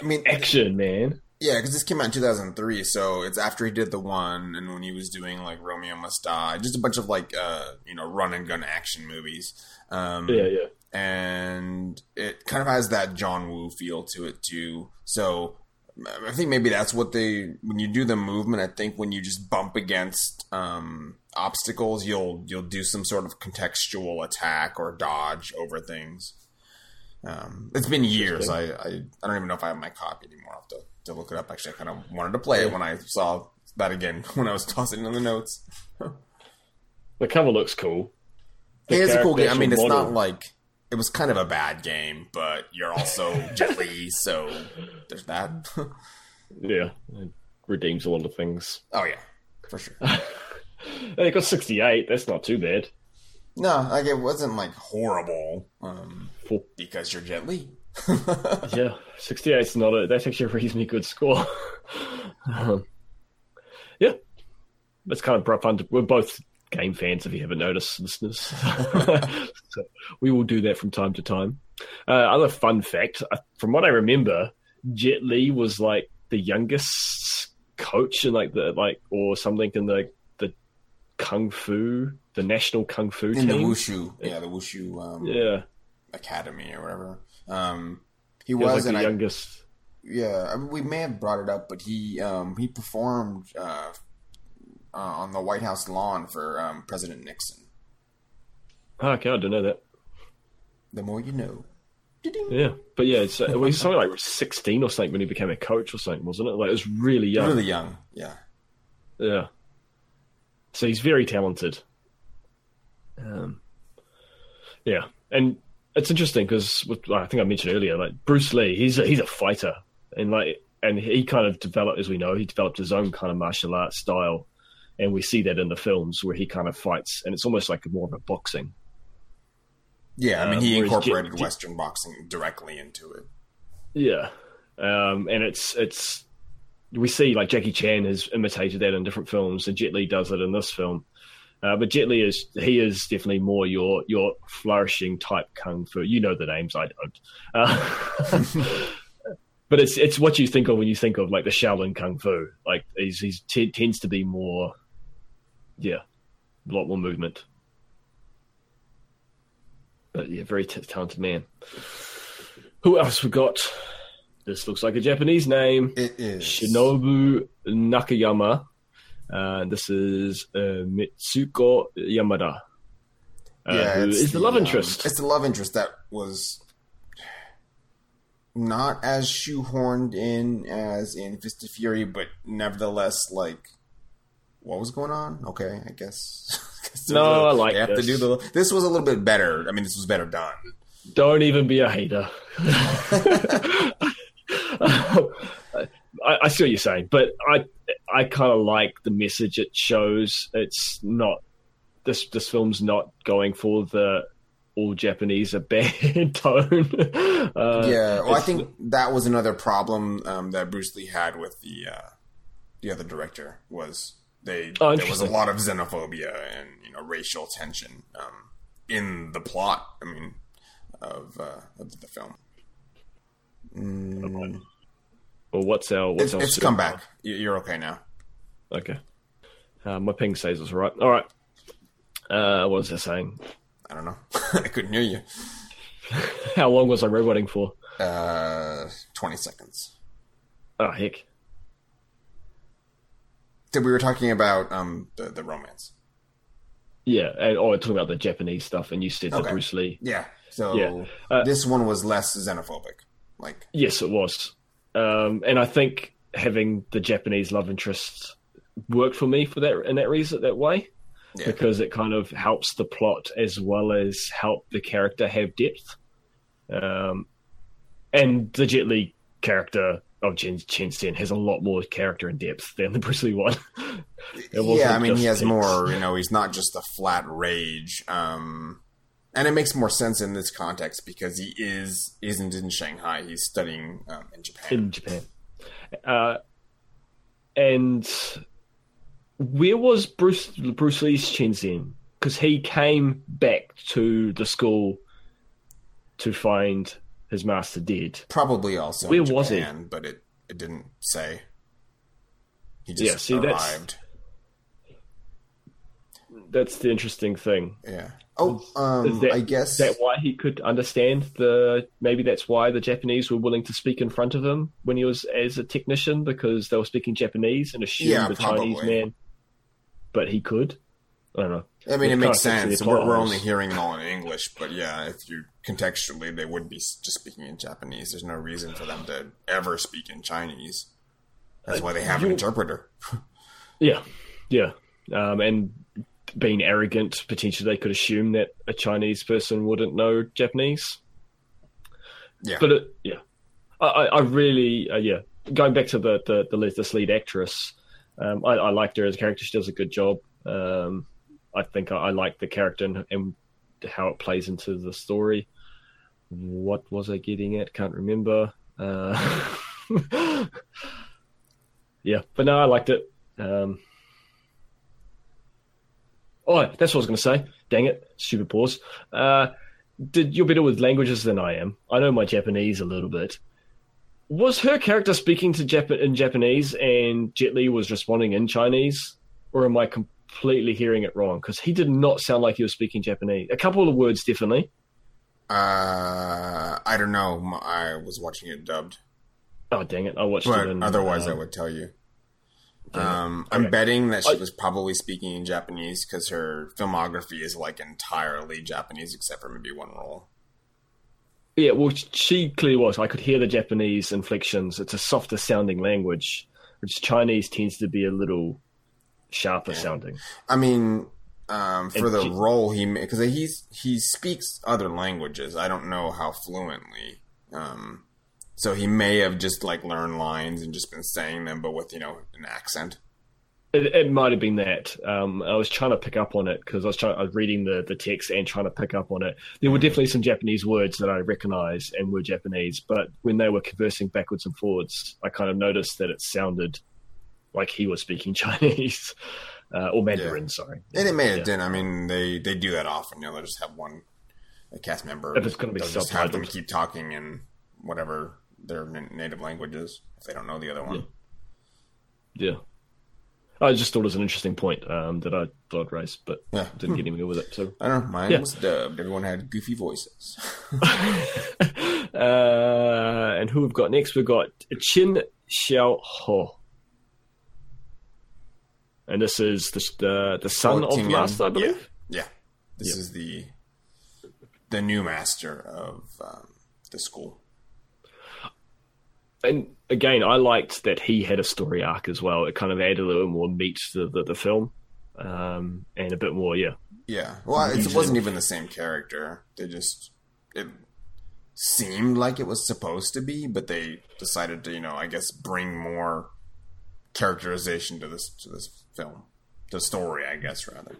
I mean, Action, man. yeah, because this came out in 2003, so it's after he did the one, and when he was doing like Romeo Must Die, just a bunch of like uh, you know run and gun action movies. Um, Yeah, yeah. and it kind of has that John Woo feel to it too. So I think maybe that's what they when you do the movement. I think when you just bump against um, obstacles, you'll you'll do some sort of contextual attack or dodge over things. Um, it's been years. I, I I don't even know if I have my copy anymore. I'll have to, to look it up. Actually, I kind of wanted to play it when I saw that again when I was tossing in the notes. The cover looks cool. The It is a cool game. I mean, it's model- not like it was kind of a bad game, but you're also Jet Li, so there's that. Yeah, it redeems a lot of things. oh yeah, for sure. They got 68. That's not too bad. No, like it wasn't like horrible um, because you're Jet Li. yeah, 68 is not a. That's actually a reasonably good score. um, yeah, it's kind of fun. To, we're both game fans, if you haven't noticed, listeners. so we will do that from time to time. Uh, other fun fact: uh, from what I remember, Jet Li was like the youngest coach in like the like or something in the the kung fu, the national kung fu in the wushu, yeah, the wushu um, yeah, academy or whatever. Um, he he was, was, like and the I, youngest. yeah, I mean, we may have brought it up, but he um, he performed uh, uh, on the White House lawn for um, President Nixon. Oh, okay, I didn't know that. The more you know. Yeah, but yeah, it's, well, he's something like sixteen or something when he became a coach or something, wasn't it? Like it was really young. Really young, yeah. Yeah. So he's very talented. Um, yeah, and it's interesting because I think I mentioned earlier, like Bruce Lee, he's a, he's a fighter, and like, and he kind of developed, as we know, he developed his own kind of martial arts style, and we see that in the films where he kind of fights, and it's almost like more of a boxing. Yeah, I mean, Um, he whereas incorporated Jet- Jet- Western boxing directly into it. Yeah, um, and it's it's we see like Jackie Chan has imitated that in different films, and Jet Li does it in this film. Uh, but Jet Li is he is definitely more your your flourishing type kung fu. You know the names, I don't. Uh, but it's it's what you think of when you think of like the Shaolin kung fu. Like he's he's t- tends to be more, yeah, a lot more movement. But yeah, very t- talented man. Who else we got? This looks like a Japanese name. It is Shinobu Nakayama. Uh, this is uh, Mitsuko Yamada. Uh, who it's is the love um, interest. it's the love interest that was not as shoehorned in as in Fist of Fury, but nevertheless, like, what was going on? Okay, I guess. No, a- I like they have to do the. This was a little bit better. I mean, this was better done. Don't even be a hater. I, I see what you're saying, but I I kind of like the message it shows. It's not this this film's not going for the all Japanese are bad tone. Uh, yeah, well, I think that was another problem um, that Bruce Lee had with the uh, the other director was they Oh, there was a lot of xenophobia and you know racial tension um, in the plot. I mean, of, uh, of the film. Mm, Well, what's our what's it's our it's come back. You- You're okay now. Okay. Uh, my ping says it's right. All right. Uh, what was I saying? I don't know. I couldn't hear you. How long was I roboting for? Uh, Twenty seconds. Oh, heck. So we were talking about um the the romance. Yeah. And, oh, talking about the Japanese stuff, and you said Okay. the Bruce Lee. Yeah. So Yeah. Uh, this one was less xenophobic. Like Yes, it was. Um, and I think having the Japanese love interest worked for me for that in that reason that way Yeah. because it kind of helps the plot as well as help the character have depth. Um, and the Jet Li character of Chen, Chen Zhen has a lot more character and depth than the Bruce Lee one. Yeah, I mean, he has more. You know, he's not just a flat rage. Um, and it makes more sense in this context because he is isn't in Shanghai. He's studying um, in Japan. in Japan. Uh, and where was Bruce Bruce Lee's Chen Zhen? Because he came back to the school to find his master dead. Probably also Where in was he? But it it didn't say. He just Yeah, see, that's- That's the interesting thing. Yeah. Oh, um, Is that- I guess Is that why he could understand the? Maybe that's why the Japanese were willing to speak in front of him when he was as a technician because they were speaking Japanese and assumed Yeah, the Chinese man. But he could. I don't know. I mean, It it makes sense. We're, we're only hearing it all in English, but yeah, if you contextually, they would be just speaking in Japanese. There's no reason for them to ever speak in Chinese. That's why they have an interpreter. Yeah, yeah, um, and being arrogant, potentially they could assume that a Chinese person wouldn't know Japanese. Yeah, But it, yeah, I, I really, uh, yeah, going back to the the, the lead- this lead actress, um, I, I liked her as a character. She does a good job. Um, I think I, I like the character and, and how it plays into the story. What was I getting at? Can't remember. Uh, yeah, but no, I liked it. Um, oh, that's what I was going to say. Dang it, stupid pause. Uh, did you're better with languages than I am. I know my Japanese a little bit. Was her character speaking to Jap- in Japanese and Jet Li was responding in Chinese, or am I completely hearing it wrong? Because he did not sound like he was speaking Japanese. A couple of words, definitely. uh, I don't know. I was watching it dubbed, Oh dang it! I watched but it. In, otherwise, I um, would tell you. Um, I'm Okay. betting that she was probably speaking in Japanese because her filmography is like entirely Japanese, except for maybe one role. Yeah, well, she clearly was. I could hear the Japanese inflections. It's a softer sounding language, which Chinese tends to be a little sharper Yeah. sounding. I mean, um, for And the she- role he because he's he speaks other languages. I don't know how fluently. Um, so he may have just like learned lines and just been saying them, but with you know an accent. It, it might have been that. Um, I was trying to pick up on it because I was trying. I was reading the, the text and trying to pick up on it. There were definitely some Japanese words that I recognised and were Japanese, but when they were conversing backwards and forwards, I kind of noticed that it sounded like he was speaking Chinese uh, or Mandarin. Sorry, And it may have Yeah. done. I mean, they they do that often. You know, they'll just have one a cast member. If it's gonna be they'll just have them keep talking in whatever their native languages if they don't know the other one. yeah. I just thought it was an interesting point um, that I thought I'd raise, but Yeah. didn't get anywhere with it. So I don't know. Mine Yeah. was dubbed. Everyone had goofy voices. uh, and who we've got next? We've got Chin Siu-ho. And this is the the, the son Oh, of Ting master, I believe. Yeah. This Yeah. is the the new master of um, the school. And again, I liked that he had a story arc as well. It kind of added a little more meat to the, the film, um, and a bit more, yeah. Yeah. Well, it wasn't even the same character. They just it seemed like it was supposed to be, but they decided to, you know, I guess bring more characterization to this to this film, the story, I guess rather.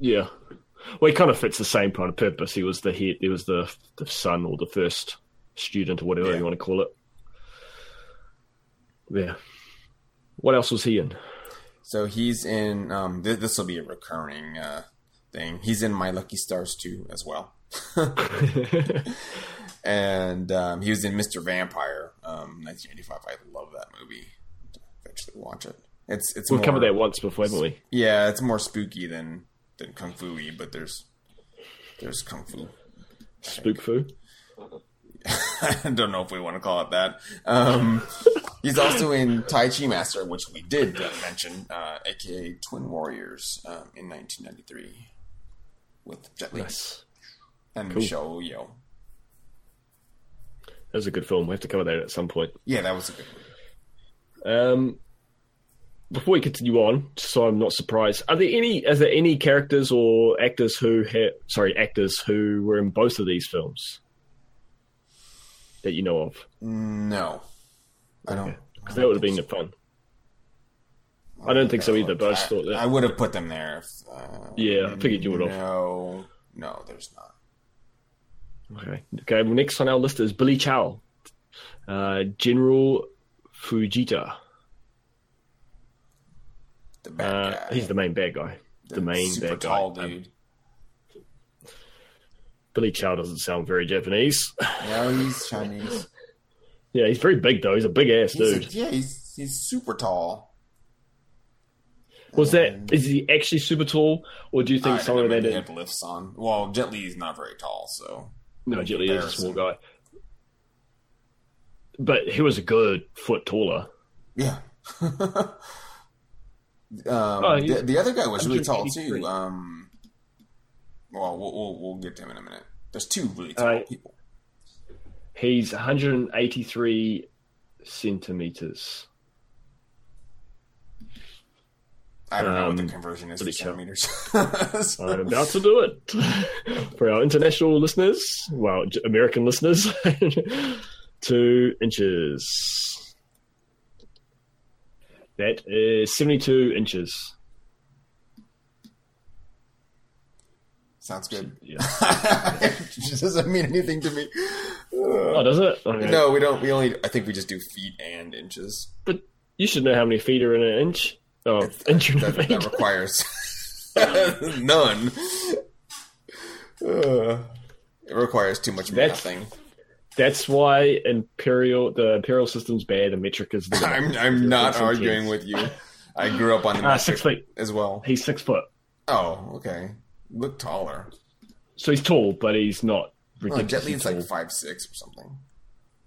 Yeah. Well, he kind of fits the same kind of purpose. He was the head, he was the the son or the first student or whatever Yeah. you want to call it. Yeah. What else was he in? So he's in. Um, th- this will be a recurring uh, thing. He's in My Lucky Stars too, as well. and um, he was in Mr. Vampire, um, 1985. I love that movie. Eventually watch it. It's it's We've more, covered that once before, haven't we? Yeah, it's more spooky than than kung fu-y, but there's there's kung fu. Spook Fu. I don't know if we want to call it that. Um, he's also in Tai Chi Master, which we did uh, mention, uh, aka Twin Warriors, um, in 1993 with Jet Li Nice. and Cool. Michelle Yeoh. That was a good film. We have to cover that at some point. Yeah, that was a good one. Um, before we continue on, so I'm not surprised, are there any? Is there any characters or actors who had, sorry, actors who were in both of these films that you know of? No, I don't. Because that would have been the fun. I don't think so either, but I just thought that. I would have put them there. If, uh, Yeah, I figured you would have. No, no, there's not. Okay. Okay. Well, next on our list is Billy Chow, uh, General Fujita. The bad Uh, guy. he's the main bad guy. The, main super bad tall guy. Um, dude. Billy Chow doesn't sound very Japanese. no, he's Chinese. Yeah, he's very big though. He's a big ass He's a- dude. yeah, he's he's super tall. Was that is he actually super tall, or do you think I some of remember that? had lifts on. Well, Jet Li is not very tall, so No, Jet Li is a small guy, but he was a good foot taller. yeah. um, Oh, the, the other guy was really tall too. Um, well, we'll we'll we'll get to him in a minute. There's two really tall people. He's 183 centimeters. I don't know what the Um, conversion is for centimeters. So- I'm about to do it for our international listeners, well, American listeners. Two inches. That is 72 inches. Sounds good. Yeah. it doesn't mean anything to me. Oh, does it? Okay. No, we don't. We only. I think we just do feet and inches. But you should know how many feet are in an inch. Oh, inch and That, that requires none. Uh, it requires too much That's- mathing. That's why imperial the imperial system's bad and metric is the. I'm. I'm not arguing with you. I grew up on the Ah, metric six feet. as well. He's six foot, Oh, okay. Look taller. so he's tall, but he's not Jet ridiculously Li's tall. like five six or something.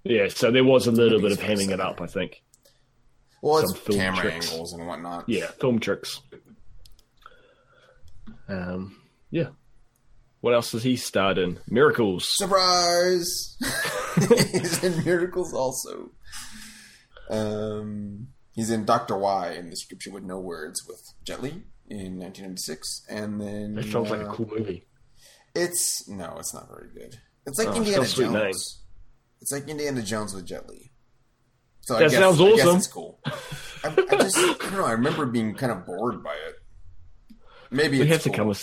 Yeah, so there was a little bit of hemming it up, I think. Well, it's Some film camera tricks. angles and whatnot. Yeah, film tricks. Um, yeah. What else has he starred in? Miracles. Surprise! he's in Miracles also. Um, he's in Doctor Wai in the Scripture with No Words with Jet Li in 1996, and then That sounds like a uh, cool movie. It's no, it's not very good. It's like Oh, Indiana Jones. It's like Indiana Jones with Jet Li. So That sounds awesome. I guess it's cool. I, I just I don't know. I remember being kind of bored by it. Maybe We it's have to cool. cover.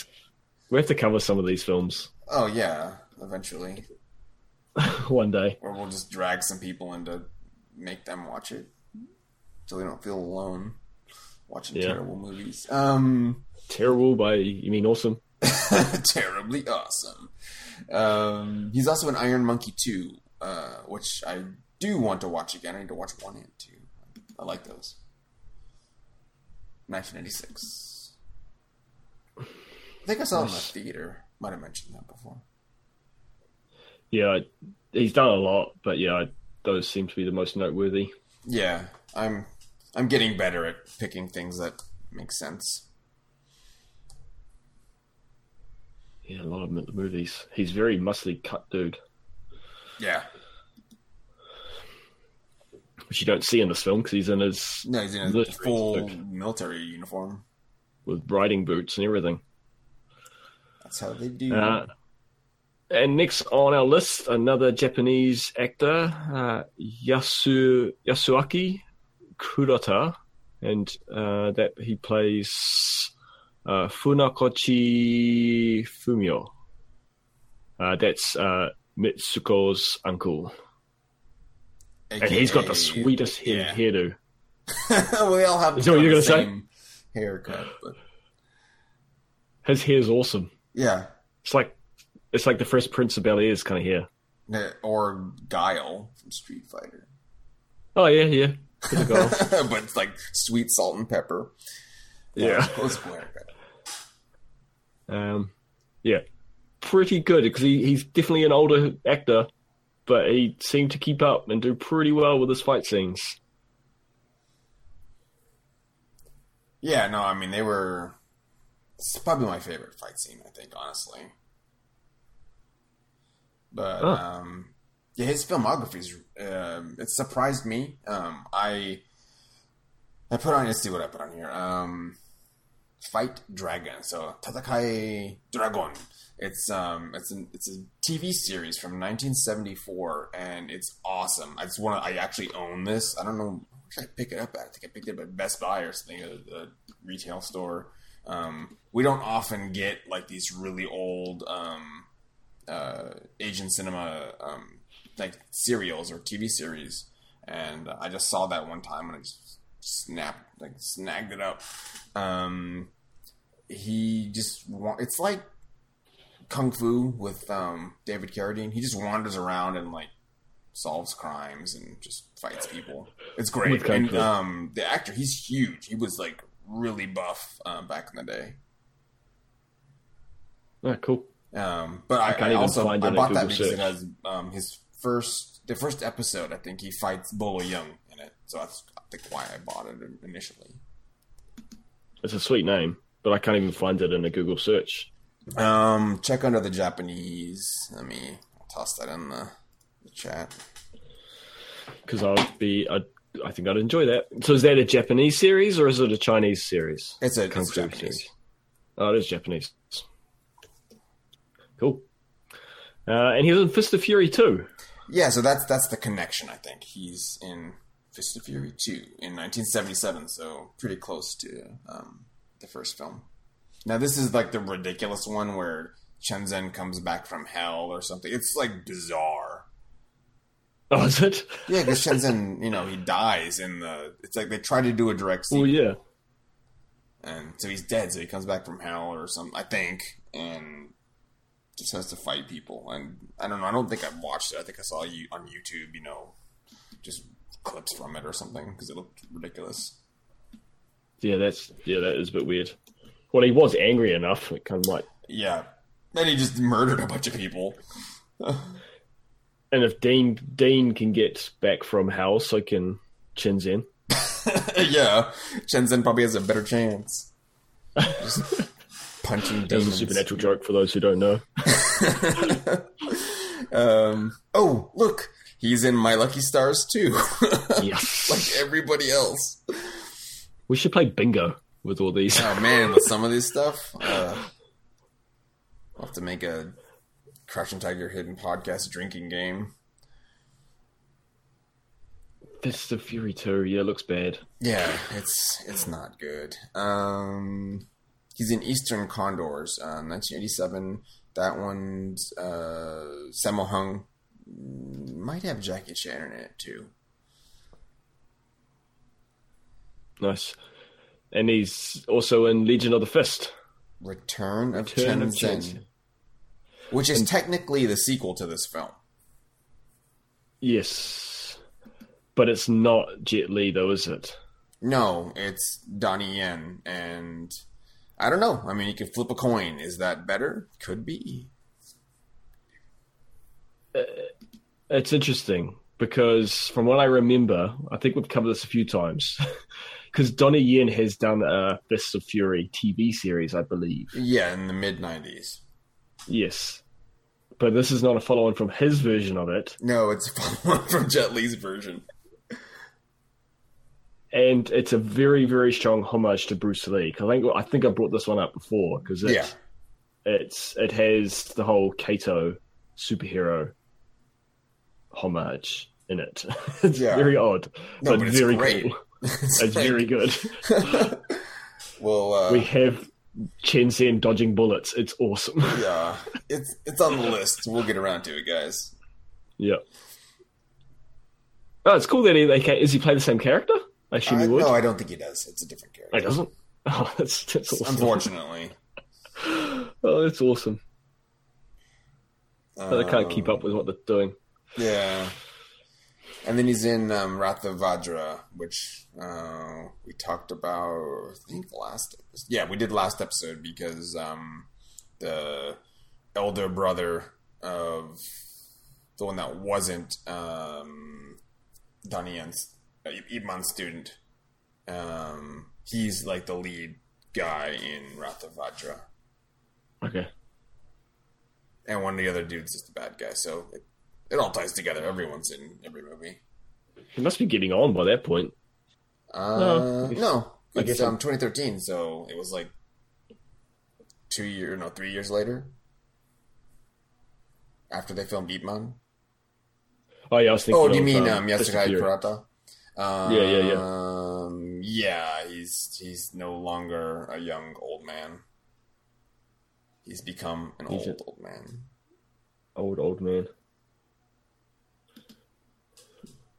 We have to cover some of these films Oh yeah, eventually, one day. or we'll just drag some people in to make them watch it, so they don't feel alone watching Yeah. terrible movies. Um, Terrible by you mean awesome? terribly awesome. Um, he's also in Iron Monkey 2, uh, which I do want to watch again. I need to watch 1 and 2. I like those. 1996. I think I saw him in the theater. Might have mentioned that before. Yeah, he's done a lot, but yeah, those seem to be the most noteworthy. Yeah, I'm I'm getting better at picking things that make sense. Yeah, a lot of the movies. He's very muscly cut dude, Yeah. which you don't see in this film because he's in his No, he's in a Military full suit. military uniform. with riding boots and everything. That's how they do. Uh, and next on our list, another Japanese actor, uh, Yasu Yasuaki Kurata, and uh, that he plays uh, Funakoshi Fumio. Uh, that's uh, Mitsuko's uncle, and he's got the sweetest hair, yeah. hairdo. we all have Is that what you're gonna say? same haircut, but His hair's awesome. yeah. It's like it's like the first Prince of Bel Air's kind of hair. Or Guile from Street Fighter. Oh yeah, yeah. Gold. but it's like sweet salt and pepper. Yeah. That was a cool haircut. Um, yeah, pretty good because he, he's definitely an older actor, but he seemed to keep up and do pretty well with his fight scenes. Yeah, no, I mean they were. It's probably my favorite fight scene. I think, honestly. But Oh. um, yeah, his filmography is. Um, it surprised me. Um, I I put on. Let's see what I put on here. Um, Fight Dragon. So Tatakai Dragon. It's um it's an it's a TV series from 1974 and it's awesome. I just want to I actually own this. I don't know where should I pick it up at. I think I picked it up at Best Buy or something, a, a retail store. Um, we don't often get like these really old um, uh, Asian cinema um, like serials or TV series, and I just saw that one time and I just snapped like snagged it up. Um, he just wa- it's like kung fu with um, David Carradine. He just wanders around and like solves crimes and just fights people. It's great. And um, the actor, he's huge. He was like really buff uh, back in the day. Ah, cool. Um, but I, I even also I bought that because it has um, his first the first episode. I think he fights Bolo Yeung in it, so that's I think why I bought it initially. It's a sweet name, but I can't even find it in a Google search. Um, check under the Japanese. Let me toss that in the, the chat. because I'd be, I'd, I think I'd enjoy that. So is that a Japanese series or is it a Chinese series? It's a Kung it's Fu Japanese. series. Oh, it is Japanese. Cool. Uh, and he was in Fist of Fury too. Yeah, so that's that's the connection. I think he's in Fist of Fury two in 1977, so pretty close to um, the first film. Now this is like the ridiculous one where Chen Zhen comes back from hell or something. It's like bizarre. Oh, is it? Yeah, because Chen Zhen, you know, he dies in the. It's like they try to do a direct sequel, Well, yeah. and so he's dead. So he comes back from hell or something, I think, and just has to fight people. And I don't know. I don't think I've watched it. I think I saw you on YouTube. You know, just clips from it or something because it looked ridiculous. Yeah, that's yeah, that is a bit weird. Well, he was angry enough. It kind of like Yeah, then he just murdered a bunch of people. And if Dean Dean can get back from hell, so can Chen Zhen. yeah, Chen Zhen probably has a better chance. Just punching That's a supernatural joke for those who don't know. um, oh, look, he's in My Lucky Stars too, yes. like everybody else. we should play bingo with all these. Oh man, with some of this stuff, uh, I'll have to make a Crouching Tiger Hidden podcast drinking game. Fist of Fury 2, yeah, looks bad. Yeah, it's it's not good. Um, he's in Eastern Condors, uh, 1987. That one's uh, Sammo Hung. Might have Jackie Chan in it too. Nice. And he's also in Legend of the Fist. Return of Return Chen of Chen Zhen, which is technically the sequel to this film. Yes. But it's not Jet Li, though, is it? No, it's Donnie Yen, and I don't know. I mean, you could flip a coin. Is that better? Could be. Uh, it's interesting because from what I remember, I think we've covered this a few times. Because Donnie Yen has done a Fist of Fury TV series, I believe. Yeah, in the mid '90s. Yes. But this is not a follow on from his version of it. No, it's a follow-on from Jet Li's version. And it's a very, very strong homage to Bruce Lee. I think I think I brought this one up before because it, Yeah. it's it has the whole Kato superhero homage in it. it's Yeah. very odd, No, but, but it's very great. cool. It's very good. well, uh, we have Chen Zhen dodging bullets. It's awesome. yeah, it's it's on the list. We'll get around to it, guys. yeah. Oh, it's cool that he they ca Is he play the same character? I assume Uh, he would. no, I don't think he does. It's a different character. He doesn't. Oh, that's that's awesome. Unfortunately, Oh, that's awesome. But I can't keep Um, up with what they're doing. Yeah. And then he's in um, Wrath of Vajra, which uh, we talked about. I think the last, yeah, we did last episode because um, the elder brother of the one that wasn't um, Donnie Yen's uh, Ip Man's student, um, he's like the lead guy in Wrath of Vajra, Okay. and one of the other dudes is the bad guy. So it, it all ties together. Everyone's in every movie. He must be getting on by that point. Uh, No, I guess- no, I it's guess um I'm- 2013, so it was like two year, no, three years later after they filmed Ip Man. Oh yeah, I was thinking. Oh, do you mean um, um, Kurata? Um, Yeah, yeah, Um, yeah, he's he's no longer a young old man. He's become an He's old a- old man. Old old man.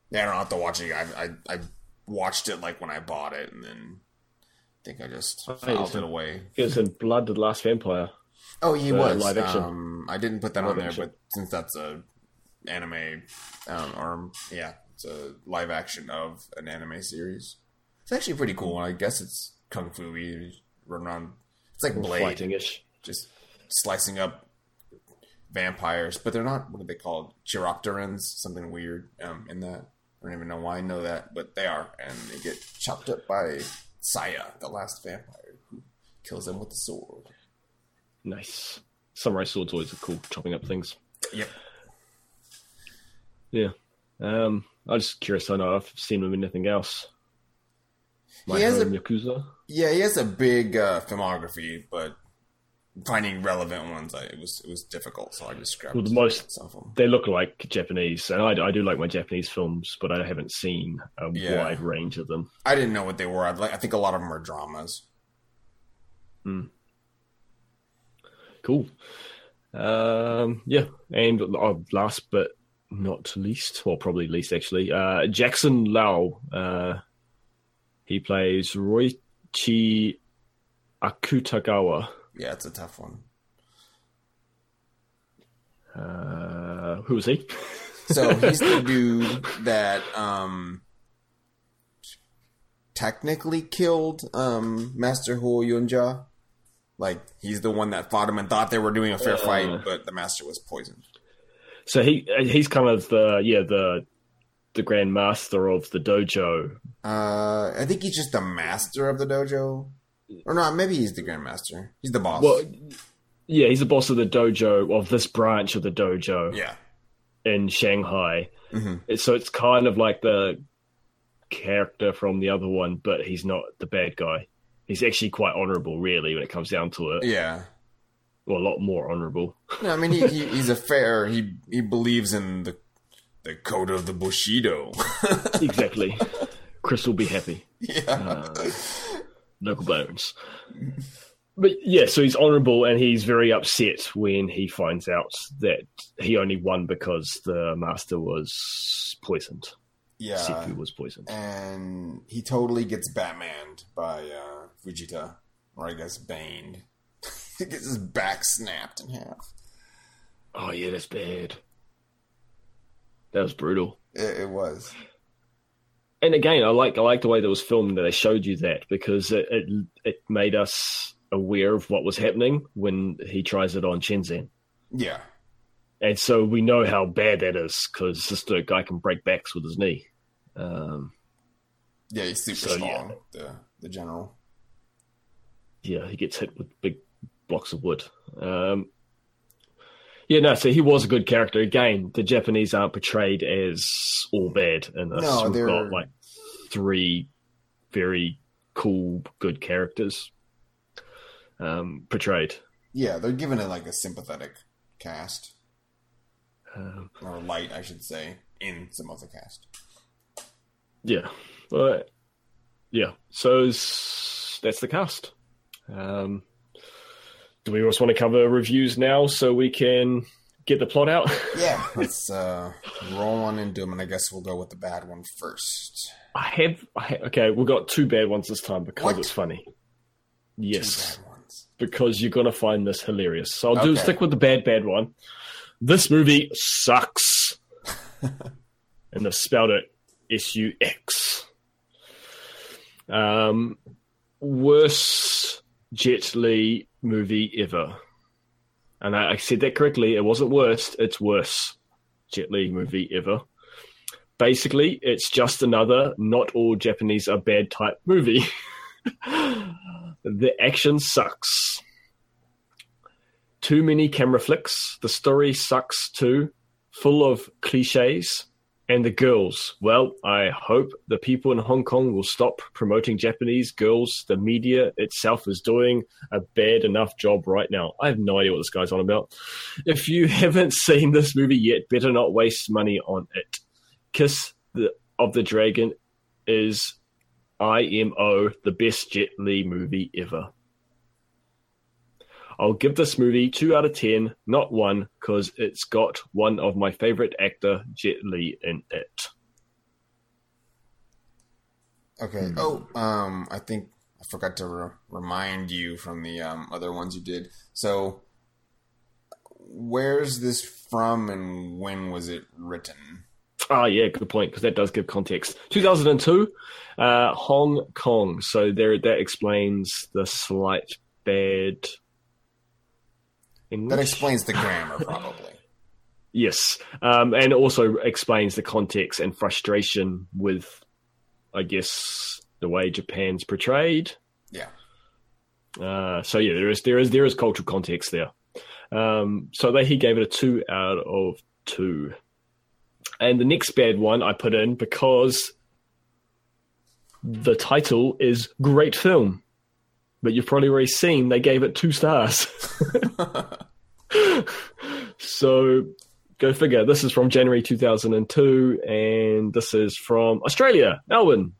Yeah, I don't have to watch it. I, I I watched it like when I bought it, and then I think I just Oh, filed it away. He was in Blood, the Last Vampire. Oh, he was live action. Um, I didn't put that Live on there, action. but since that's a anime, um, or yeah, it's a live action of an anime series. It's actually pretty cool. I guess it's kung fu run around. It's like Blade, just slicing up vampires, but they're not. What are they called? Chiropterans, something weird um, in that. I don't even know why I know that, but they are, and they get chopped up by Saya, the last vampire, who kills them with the sword. Nice. Samurai swords always are cool, chopping up things. Yep. Yeah. Um, I'm just curious. I know I've seen him in anything else. My He has a- Yakuza. Yeah, he has a big uh, filmography, but finding relevant ones, I, it was it was difficult. So I just grabbed Well, the most- some of them. They look like Japanese, and I, I do like my Japanese films, but I haven't seen a Yeah. wide range of them. I didn't know what they were. I'd like, I think a lot of them are dramas. Cool. Um, yeah, and uh, last but not least, well, probably least actually, uh, Jackson Lau. Uh, he plays Ryuichi Akutagawa. Yeah, it's a tough one. Uh, who is he? So he's the dude that um technically killed um Master Huo Yuanjia. Like he's the one that fought him and thought they were doing a fair Uh. fight, but the master was poisoned. So he he's kind of the yeah the the grand master of the dojo. Uh I think he's just the master of the dojo. Or not, maybe he's the grandmaster. He's the boss. Well, yeah, he's the boss of the dojo of this branch of the dojo yeah. in Shanghai. hmm So it's kind of like the character from the other one, but he's not the bad guy. He's actually quite honorable, really, when it comes down to it. Yeah. Well, a lot more honorable. No, I mean he, he he's a fair he he believes in the the code of the Bushido. exactly. Chris will be happy. yeah. Local bones. But yeah, so he's honorable and he's very upset when he finds out that he only won because the master was poisoned. yeah. Sifu was poisoned. and he totally gets Batmaned by uh, Fujita, or I guess baned. He gets his back snapped in half. Oh yeah, that's bad. That was brutal. It, it was. And again, I like I like the way that was filmed that they showed you that because it, it it made us aware of what was happening when he tries it on Chen Zhen. Yeah. And so we know how bad that is because this guy can break backs with his knee. Um, Yeah, he's super So, yeah. strong. The the general. yeah, he gets hit with big blocks of wood. Um, yeah, no, so he was a good character. Again, the Japanese aren't portrayed as all bad in this. No, We've they're- got like three very cool, good characters um, portrayed. Yeah, they're given it like a sympathetic cast, Um, or light, I should say, in some of the cast. yeah, but yeah, so that's the cast. Um, do we just want to cover reviews now so we can get the plot out? Yeah, let's uh, roll on into them, and I guess we'll go with the bad one first. I have, I ha- okay, we've got two bad ones this time because What? it's funny. Two Yes, bad ones. because you're going to find this hilarious. So I'll do stick with the bad, bad one. This movie sucks. and they've spelled it S U X. Um, worst Jet Li movie ever. And I, I said that correctly. It wasn't worst, it's worse Jet Li movie ever. Basically, it's just another not all Japanese are bad type movie. the action sucks. Too many camera flicks. The story sucks too. Full of cliches. And the girls. Well, I hope the people in Hong Kong will stop promoting Japanese girls. The media itself is doing a bad enough job right now. I have no idea what this guy's on about. If you haven't seen this movie yet, better not waste money on it. Kiss of the Dragon is IMO, the best Jet Li movie ever. I'll give this movie 2 out of 10, not 1, because it's got one of my favorite actor, Jet Li, in it. Okay. Hmm. Oh, um, I think I forgot to re- remind you from the um, other ones you did. So, where's this from, and when was it written? Oh yeah, good point because that does give context. 2002, uh, Hong Kong. So there, that explains the slight bad. That explains the grammar, probably. Yes, um, and also explains the context and frustration with, I guess, the way Japan's portrayed. Yeah. Uh, so yeah, there is there is there is cultural context there. Um, so they, he gave it a two out of two. And the next bad one I put in because the title is Great Film. But you've probably already seen they gave it two stars. so go figure. This is from January 2002, and this is from Australia, Melbourne.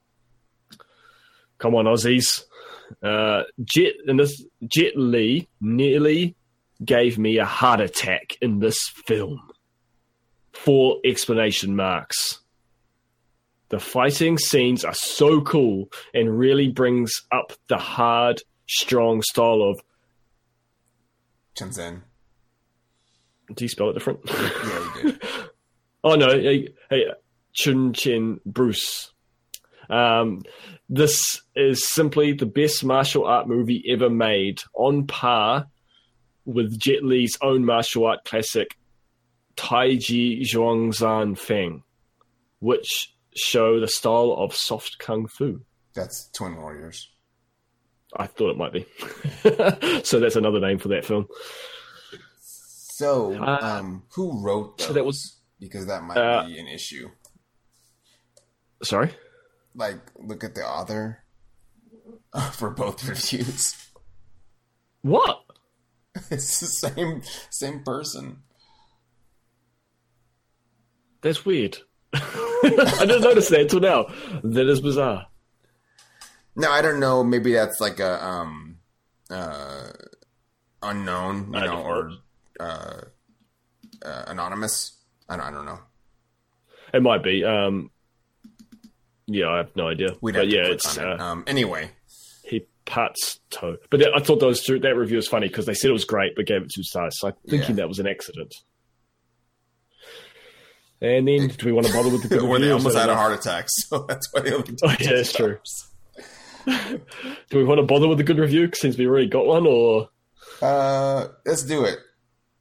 Come on, Aussies. Uh, Jet and this Jet Li nearly gave me a heart attack in this film. Four explanation marks. The fighting scenes are so cool and really brings up the hard, strong style of. Shenzhen. Do you spell it different? Yeah, you did. oh no, hey, hey Chun Chen Bruce. Um, this is simply the best martial art movie ever made, on par with Jet Li's own martial art classic Taiji Zhang Sanfeng, which show the style of soft kung fu. That's Twin Warriors. I thought it might be. so that's another name for that film. So, Uh, um, who wrote those? so that was- because that might uh, be an issue. Sorry? Like, look at the author for both reviews. What? It's the same same person. That's weird. I didn't notice that until now. That is bizarre. No, I don't know. Maybe that's like a um uh unknown, you I know, or uh, uh anonymous. I don't, I don't know. It might be. Um, yeah, I have no idea. We'd but have to yeah, it's on it. uh, Um, anyway, he pats toe. But that, I thought those two, that review was funny because they said it was great, but gave it two stars. So I'm thinking Yeah. that was an accident. And then, do we want to bother with the good or they almost had that a heart attack, so that's why they only. Oh, yeah, that's true. Do we want to bother with a good review since we already got one, or Uh, let's do it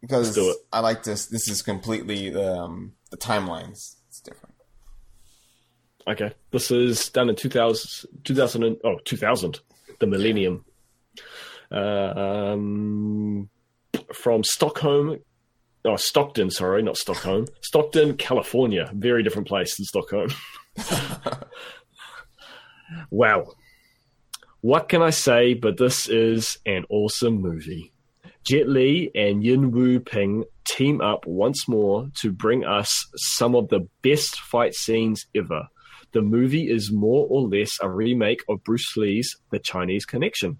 because Let's do it. I like this. This is completely um the timelines. It's different. okay? This is done in 2000, 2000 and, oh, 2000, the millennium. Uh, um, from Stockholm, oh, Stockton, sorry, not Stockholm, Stockton, California. Very different place than Stockholm. wow. What can I say? But this is an awesome movie. Jet Li and Yuen Woo-ping team up once more to bring us some of the best fight scenes ever. The movie is more or less a remake of Bruce Lee's The Chinese Connection.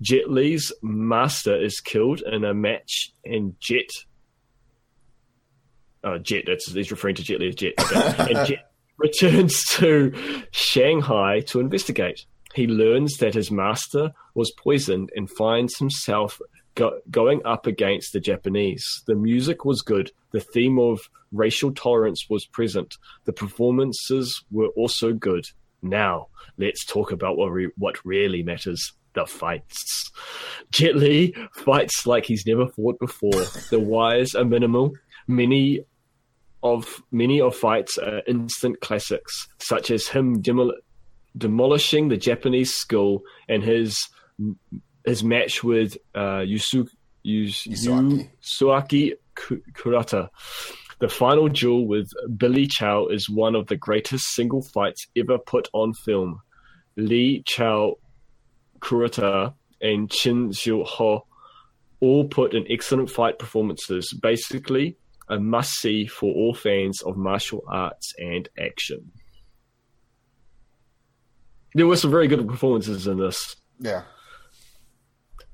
Jet Li's master is killed in a match, and Jet, uh, Jet, that's he's referring to Jet Li as Jet, and Jet returns to Shanghai to investigate. He learns that his master was poisoned and finds himself go- going up against the Japanese. The music was good. The theme of racial tolerance was present. The performances were also good. Now, let's talk about what, re- what really matters the fights. Jet Li fights like he's never fought before. The wires are minimal. Many of many of fights are instant classics, such as him demol- demolishing the Japanese school and his his match with uh, Yusu, Yus, Yasuaki. Yasuaki Kurata. The final duel with Billy Chow is one of the greatest single fights ever put on film. Li Chow, Kurata, and Chin Siu-ho all put in excellent fight performances. Basically, a must see for all fans of martial arts and action there were some very good performances in this. Yeah.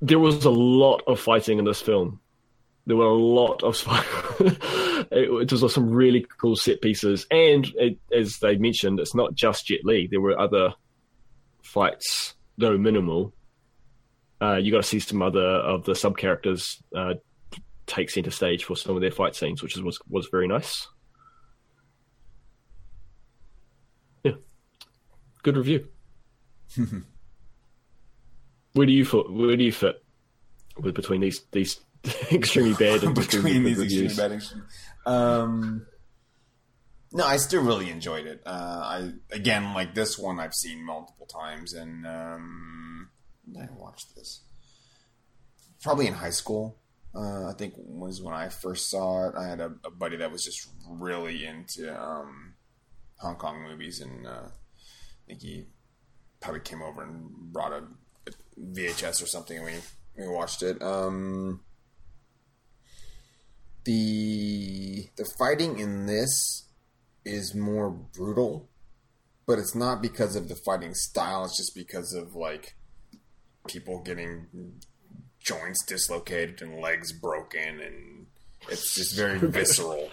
There was a lot of fighting in this film. There were a lot of it, was some really cool set pieces, and it, as they mentioned, it's not just Jet Li. There were other fights, though minimal. Uh, you got to see some other of the sub characters uh, take center stage for some of their fight scenes, which was was very nice. Yeah, good review. where do you fit? Where do you fit with between these these extremely bad and between these reviews? extremely bad. Um, no, I still really enjoyed it. Uh, I again, like this one, I've seen multiple times, and um, I watched this probably in high school. Uh, I think was when I first saw it. I had a, a buddy that was just really into um, Hong Kong movies, and uh, I think he probably came over and brought a, a VHS or something, and we we watched it. Um, the the fighting in this is more brutal, but it's not because of the fighting style. It's just because of like people getting joints dislocated and legs broken, and it's just very visceral.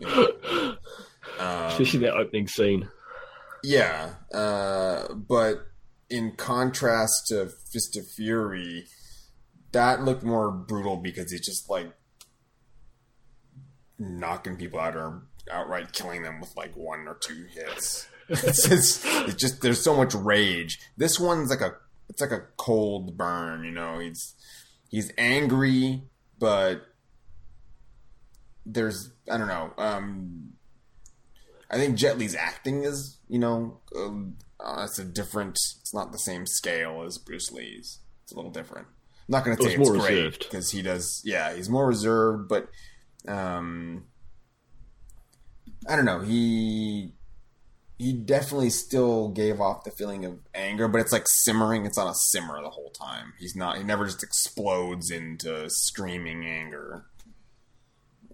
You know? um, Especially that opening scene. Yeah, uh, but in contrast to Fist of Fury, that looked more brutal because he's just like knocking people out or outright killing them with like one or two hits. It's just, it's just there's so much rage. This one's like a it's like a cold burn. You know, he's he's angry, but there's I don't know. Um, I think Jet Li's acting is you know um, uh, it's a different. It's not the same scale as Bruce Lee's. It's a little different. I'm not going to It say it's more great because he does. Yeah, he's more reserved, but um, I don't know. He he definitely still gave off the feeling of anger, but it's like simmering. It's on a simmer the whole time. He's not. He never just explodes into screaming anger.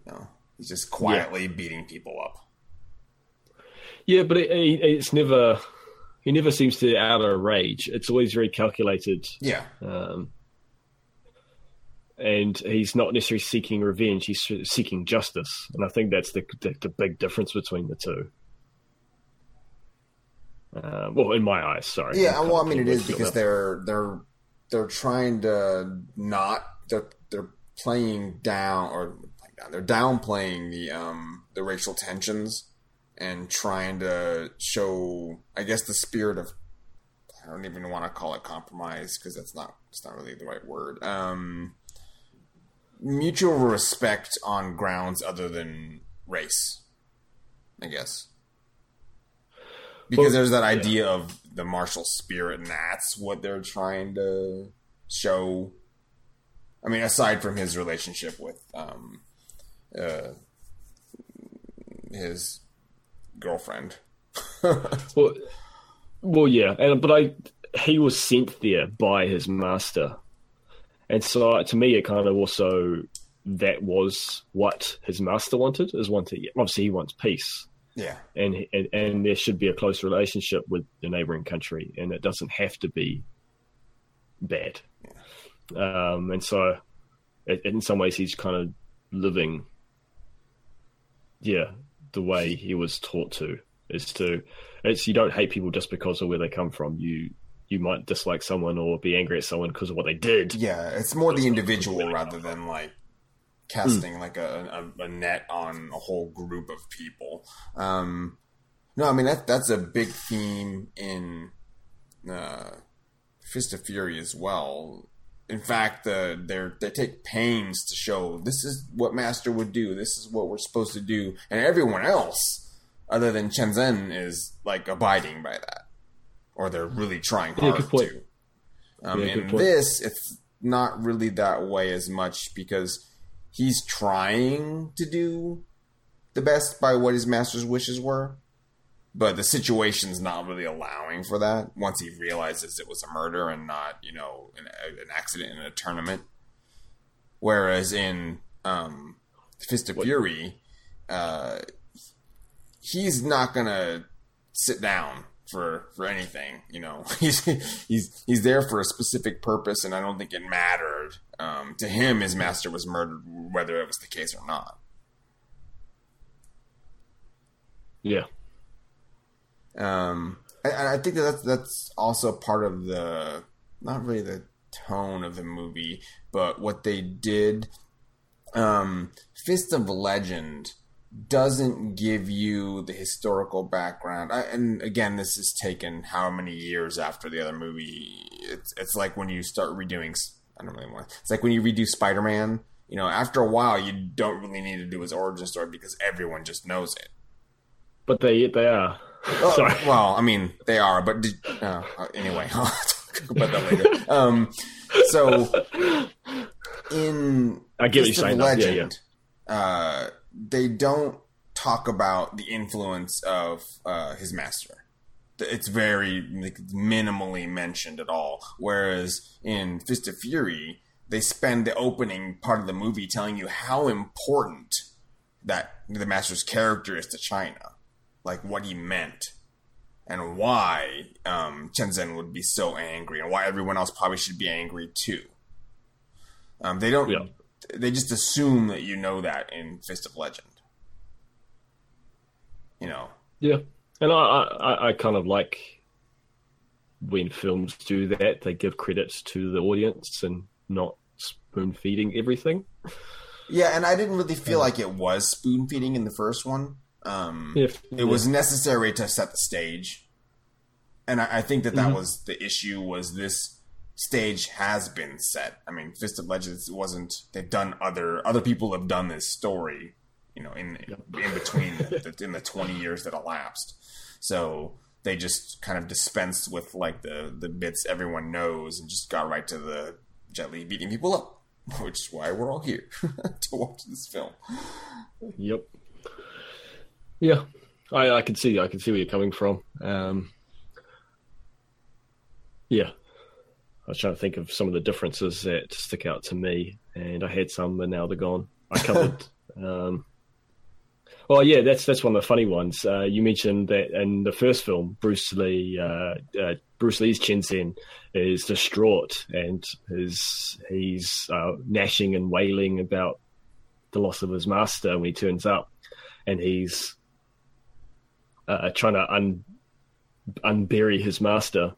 You know, he's just quietly beating people up. Yeah, but it, it, it's never. He never seems to out of rage. It's always very calculated, Yeah, um, and he's not necessarily seeking revenge. He's seeking justice, and I think that's the the, the big difference between the two. Uh, well, in my eyes, sorry. Yeah, well, I mean, it is because they're they're they're trying to not they're they're playing down or they're downplaying the um the racial tensions and trying to show, I guess, the spirit of I don't even want to call it compromise because that's not it's not really the right word. Um, mutual respect on grounds other than race, I guess because Well, there's that idea of the martial spirit, and that's what they're trying to show. I mean, aside from his relationship with um, uh, his girlfriend. Well, well, yeah, and but I he was sent there by his master, and so to me, it kind of also that was what his master wanted is wanted. Obviously, he wants peace, yeah, and and, and there should be a close relationship with the neighboring country, and it doesn't have to be bad. Um, and so, it, in some ways, he's kind of living, yeah, the way he was taught to is to. It's you don't hate people just because of where they come from. You you might dislike someone or be angry at someone because of what they did. yeah. It's more the individual rather than like casting like a, a, a net on a whole group of people. Um, no, I mean that that's a big theme in uh, Fist of Fury as well. In fact, uh, they they take pains to show this is what Master would do. This is what we're supposed to do, and everyone else, other than Chen Zhen, is like abiding by that, or they're really trying hard point. to. Um, Yeah, in this, it's not really that way as much because he's trying to do the best by what his master's wishes were, but the situation's not really allowing for that. Once he realizes it was a murder and not, you know, an, an accident in a tournament. Whereas in um, Fist of Fury, uh, he's not gonna sit down for for anything. You know, he's he's he's there for a specific purpose, and I don't think it mattered um, to him. His master was murdered, whether it was the case or not. Yeah, Um, and I think that that's, that's also part of the not really the tone of the movie, but what they did. Um, Fist of Legend doesn't give you the historical background. I, and again, this is taken how many years after the other movie? It's it's like when you start redoing. I don't really want. It's like when you redo Spider Man. You know, after a while, you don't really need to do his origin story because everyone just knows it. But they they are. Oh, Sorry. Well, I mean, they are, but did, uh, anyway, I'll talk about that later. Um, so in I get Fist you're. Legend, yeah, yeah. Uh, they don't talk about the influence of uh, his master. It's very like, minimally mentioned at all. Whereas in Fist of Fury, they spend the opening part of the movie telling you how important that the master's character is to China, like what he meant, and why um, Chen Zhen would be so angry, and why everyone else probably should be angry too. Um, they don't. Yeah. They just assume that you know that in Fist of Legend. You know. Yeah, and I, I, I kind of like when films do that. They give credits to the audience and not spoon feeding everything. Yeah, and I didn't really feel like it was spoon feeding in the first one. Um, if, it yeah. was necessary to set the stage, and I, I think that that mm-hmm. was the issue. Was this stage has been set. I mean, Fist of Legends wasn't. They've done other other people have done this story, you know, in yep. in between the, in the twenty years that elapsed. So they just kind of dispensed with like the the bits everyone knows and just got right to the Jet Li beating people up, which is why we're all here to watch this film. Yep. Yeah, I I can see I can see where you're coming from. Um, yeah, I was trying to think of some of the differences that stick out to me, and I had some, but now they're gone. I covered. um, well, yeah, that's that's one of the funny ones. Uh, you mentioned that in the first film, Bruce Lee, uh, uh, Bruce Lee's Chen Zhen is distraught and is he's uh, gnashing and wailing about the loss of his master when he turns up, and he's uh, trying to un- unbury his master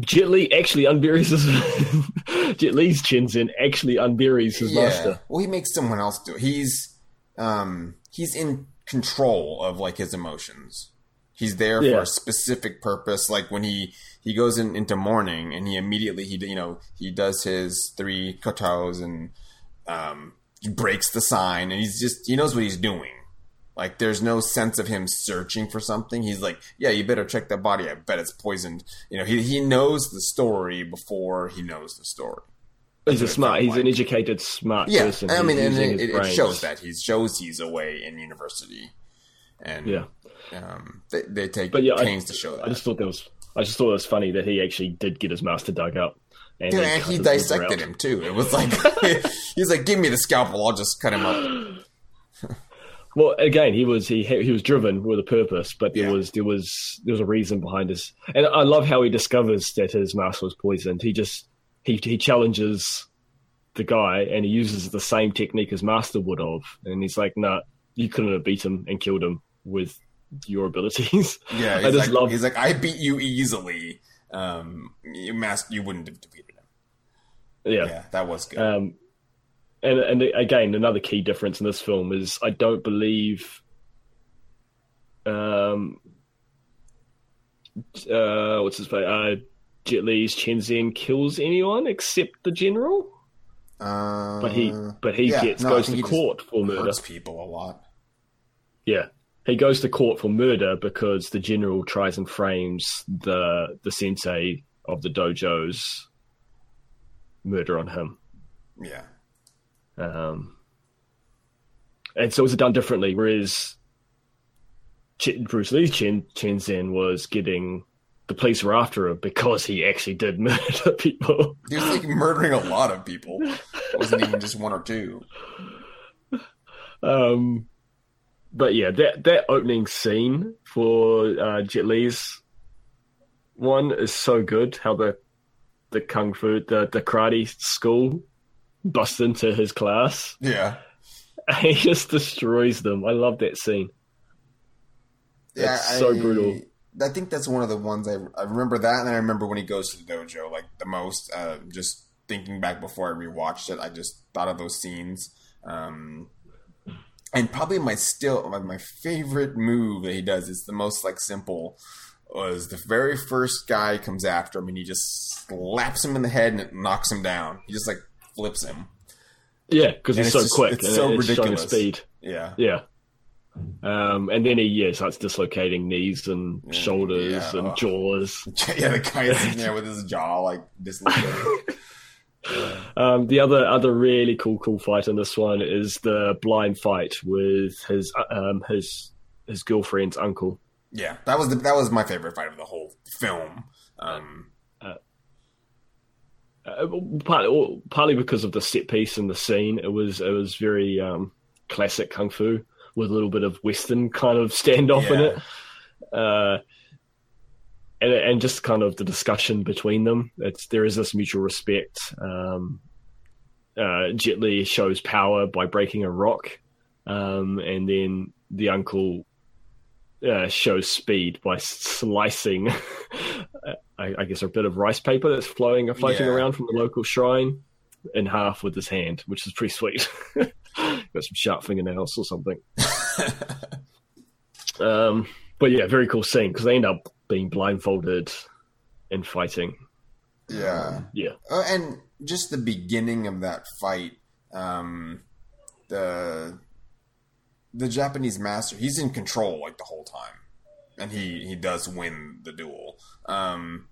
Jet Li actually unburies his Jet Li's Chen actually unburies his yeah. master. Well, he makes someone else do it. He's um he's in control of like his emotions. He's there yeah. for a specific purpose. Like when he he goes in, into mourning and he immediately he you know he does his three kowtows and um breaks the sign and he's just he knows what he's doing like there's no sense of him searching for something. He's like, yeah, you better check that body. I bet it's poisoned. You know, he he knows the story before he knows the story. That's he's a smart. He's like. an educated, smart yeah, person. I mean, and it, it, shows that he shows he's away in university, and yeah, um, they, they take but yeah, pains I, to show that. I just thought that was. I just thought it was funny that he actually did get his master dug up. And, Dude, and he dissected him too. It was like he's like, "Give me the scalpel. I'll just cut him up." Well, again, he was he he was driven with a purpose, but there yeah. was there was there was a reason behind his. And I love how he discovers that his master was poisoned. He just he he challenges the guy, and he uses the same technique as Master would have, and he's like, "No, nah, you couldn't have beat him and killed him with your abilities." Yeah, I just like, love. He's like, "I beat you easily. Um, you master, you wouldn't have defeated him." Yeah, yeah, that was good. Um, and and again, another key difference in this film is I don't believe um uh what's his name uh Jet Li's Chen Zhen kills anyone except the general. Uh, but he but he yeah, gets no, goes to court for murder. Hurts people a lot. Yeah. He goes to court for murder because the general tries and frames the the sensei of the dojo's murder on him. Yeah. Um, and so it's done differently. Whereas Bruce Lee's Chen, Chen Zhen was getting the police were after him because he actually did murder people. He was like murdering a lot of people. It wasn't even just one or two. Um, but yeah, that that opening scene for uh, Jet Li's one is so good. How the the kung fu, the the karate school bust into his class. Yeah. And he just destroys them. I love that scene. Yeah, it's so I, brutal. I think that's one of the ones I, I remember that, and I remember when he goes to the dojo like the most. Uh, just thinking back before I rewatched it, I just thought of those scenes. Um, and probably my still my, my favorite move that he does is the most like simple was the very first guy comes after him and he just slaps him in the head and it knocks him down. He just like flips him. Yeah, because he's it's so just- quick. it's and so it's ridiculous. speed. Yeah. Yeah. Um, and then he yeah starts dislocating knees and Yeah, shoulders yeah. and jaws. Yeah, the guy is sitting there with his jaw like dislocated. Um, the other other really cool cool fight in this one is the blind fight with his um, his his girlfriend's uncle. yeah, that was the, that was my favorite fight of the whole film. Um, Uh, partly, partly because of the set piece and the scene, it was it was very um, classic kung fu with a little bit of western kind of standoff in it, uh, and and just kind of the discussion between them. It's there is this mutual respect. Um, uh, Jet Li shows power by breaking a rock, um, and then the uncle uh, shows speed by slicing, I, I guess, a bit of rice paper that's flowing floating Yeah. around from the local shrine in half with his hand, which is pretty sweet. Got some sharp fingernails or something. um, but yeah, very cool scene because they end up being blindfolded and fighting. yeah. Yeah, Uh, and just the beginning of that fight, um, the the Japanese master, he's in control like the whole time, and he he does win the duel. Um,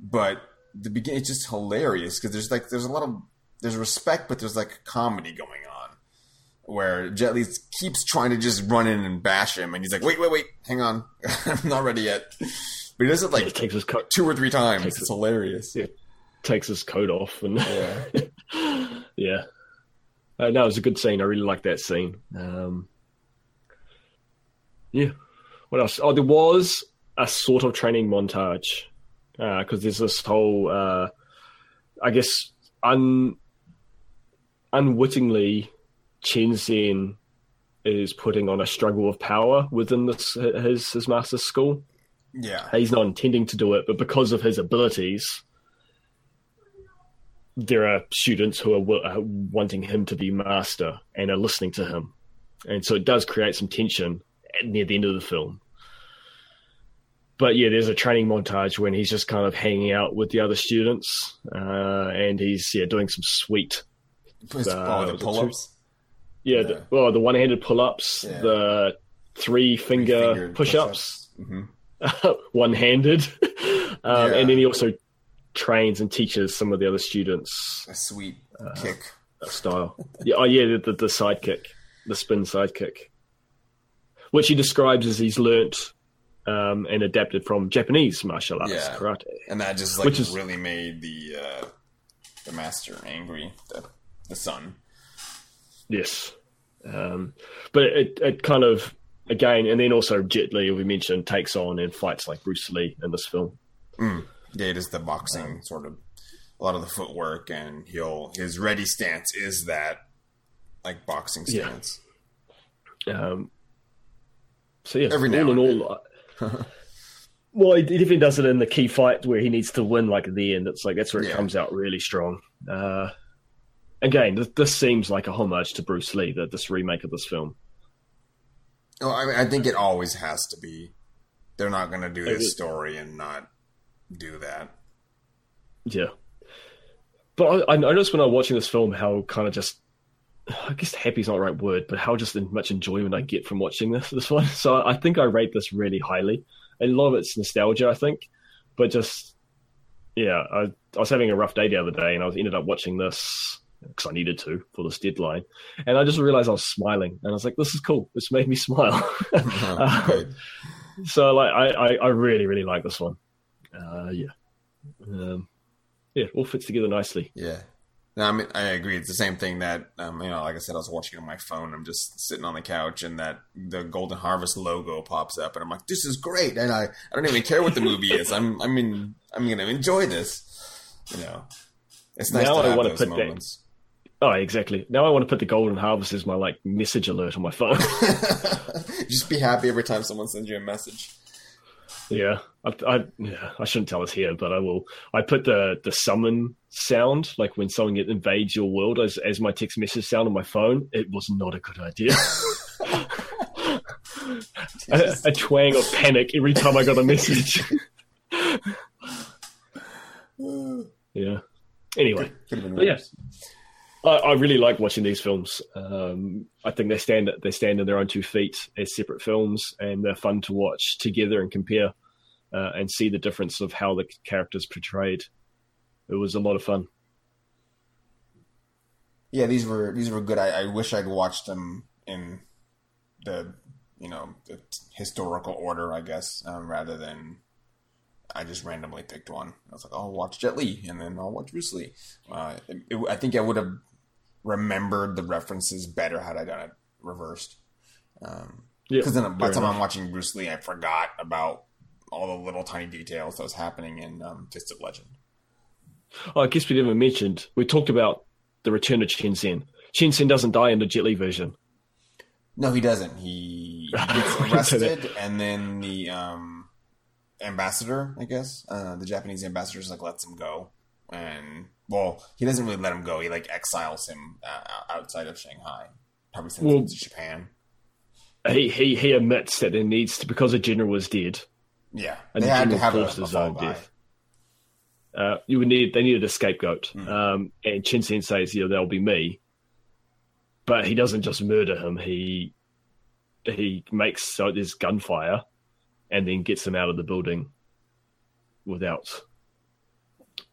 but the beginning, it's just hilarious because there's like there's a lot of there's respect, but there's like comedy going on. Where Jet Li keeps trying to just run in and bash him, and he's like, "Wait, wait, wait, hang on, I'm not ready yet." But he does it like takes his coat two or three times. It's it. hilarious. Yeah. takes his coat off and Yeah. yeah. Uh, no, it was a good scene. I really like that scene. Um, yeah. What else? Oh, there was a sort of training montage because there's this whole, uh, I guess, un unwittingly, Chen Zhen is putting on a struggle of power within this his his master's school. Yeah. He's not intending to do it, but because of his abilities, there are students who are, w- are wanting him to be master and are listening to him, and so it does create some tension near the end of the film. But yeah, there's a training montage when he's just kind of hanging out with the other students, uh, and he's yeah doing some sweet Uh, oh, the was it pull ups. yeah, Yeah. The, well the one-handed pull-ups, Yeah. the three finger push-ups, hmm one-handed, um, Yeah. and then he also trains and teaches some of the other students A sweet Uh, kick. style. yeah, oh yeah, the, the, the sidekick, the spin sidekick, which he describes as he's learnt um, and adapted from Japanese martial arts, Yeah. karate. And that just like Which is- really made the uh, the master angry. The, the son. Yes, um, but it it kind of again, and then also Jet Li, we mentioned, takes on and fights like Bruce Lee in this film. Mm. Yeah, it is the boxing sort of a lot of the footwork and he'll his ready stance is that like boxing Yeah. stance. Um, so yeah, Every all now in and all, uh, well, he definitely does it in the key fight where he needs to win, like at the end. It's like that's where it Yeah. comes out really strong. Uh, again, this, this seems like a homage to Bruce Lee, that this remake of this film. Oh, I, mean, I think it always has to be. They're not going to do this is- story and not do that. Yeah, but I, I noticed when I was watching this film how kind of just. I guess happy is not the right word, but how just much enjoyment I get from watching this this one. So I think I rate this really highly. A lot of it's nostalgia, I think, but just yeah, I, I was having a rough day the other day, and I was ended up watching this because I needed to for this deadline, and I just realized I was smiling, and I was like, "This is cool. This made me smile." Good. so like, I, I I really really like this one. Uh, yeah, um, yeah, all fits together nicely. Yeah. I mean, I agree. It's the same thing that, um, you know, like I said, I was watching it on my phone. I'm just sitting on the couch, and that the Golden Harvest logo pops up, and I'm like, "This is great!" And I, I don't even care what the movie is. I'm, I mean, I'm gonna enjoy this. You know, it's nice Now to I have those put that- moments. Oh, exactly. Now I want to put the Golden Harvest as my like message alert on my phone. just be happy every time someone sends you a message. Yeah, I, I, yeah, I shouldn't tell us here, but I will. I put the the summon sound, like when someone invades your world, as as my text message sound on my phone. It was not a good idea. a, a twang of panic every time I got a message. yeah. Anyway, have yeah. I, I really like watching these films. Um, I think they stand they stand on their own two feet as separate films, and they're fun to watch together and compare, uh, and see the difference of how the characters portrayed. It was a lot of fun. Yeah, these were these were good. I, I wish I'd watched them in the you know the historical order, I guess, um, rather than I just randomly picked one. I was like, oh, I'll watch Jet Li, and then I'll watch Bruce Lee. Uh, it, it- I think I would have remembered the references better had I done it reversed. Um, Yeah, Because then by the time enough. I'm watching Bruce Lee, I forgot about all the little tiny details that was happening in um, Fist of Legend. Oh, I guess we never mentioned. we talked about the return of. Chen Zhen doesn't die in the Jet Li version. No, he doesn't. He gets arrested, and then the um, ambassador, I guess, uh, the Japanese ambassador, just like lets him go. And well, he doesn't really let him go. He like exiles him uh, outside of Shanghai. Probably sends Well- him to Japan. He he he admits that there needs to because a general was dead. Yeah, And they the had to have a, a his own death. Uh, you would need they needed a scapegoat, Mm. um, and Chen Zhen says, "Yeah, that'll be me." But he doesn't just murder him. He he makes so there's gunfire, and then gets him out of the building without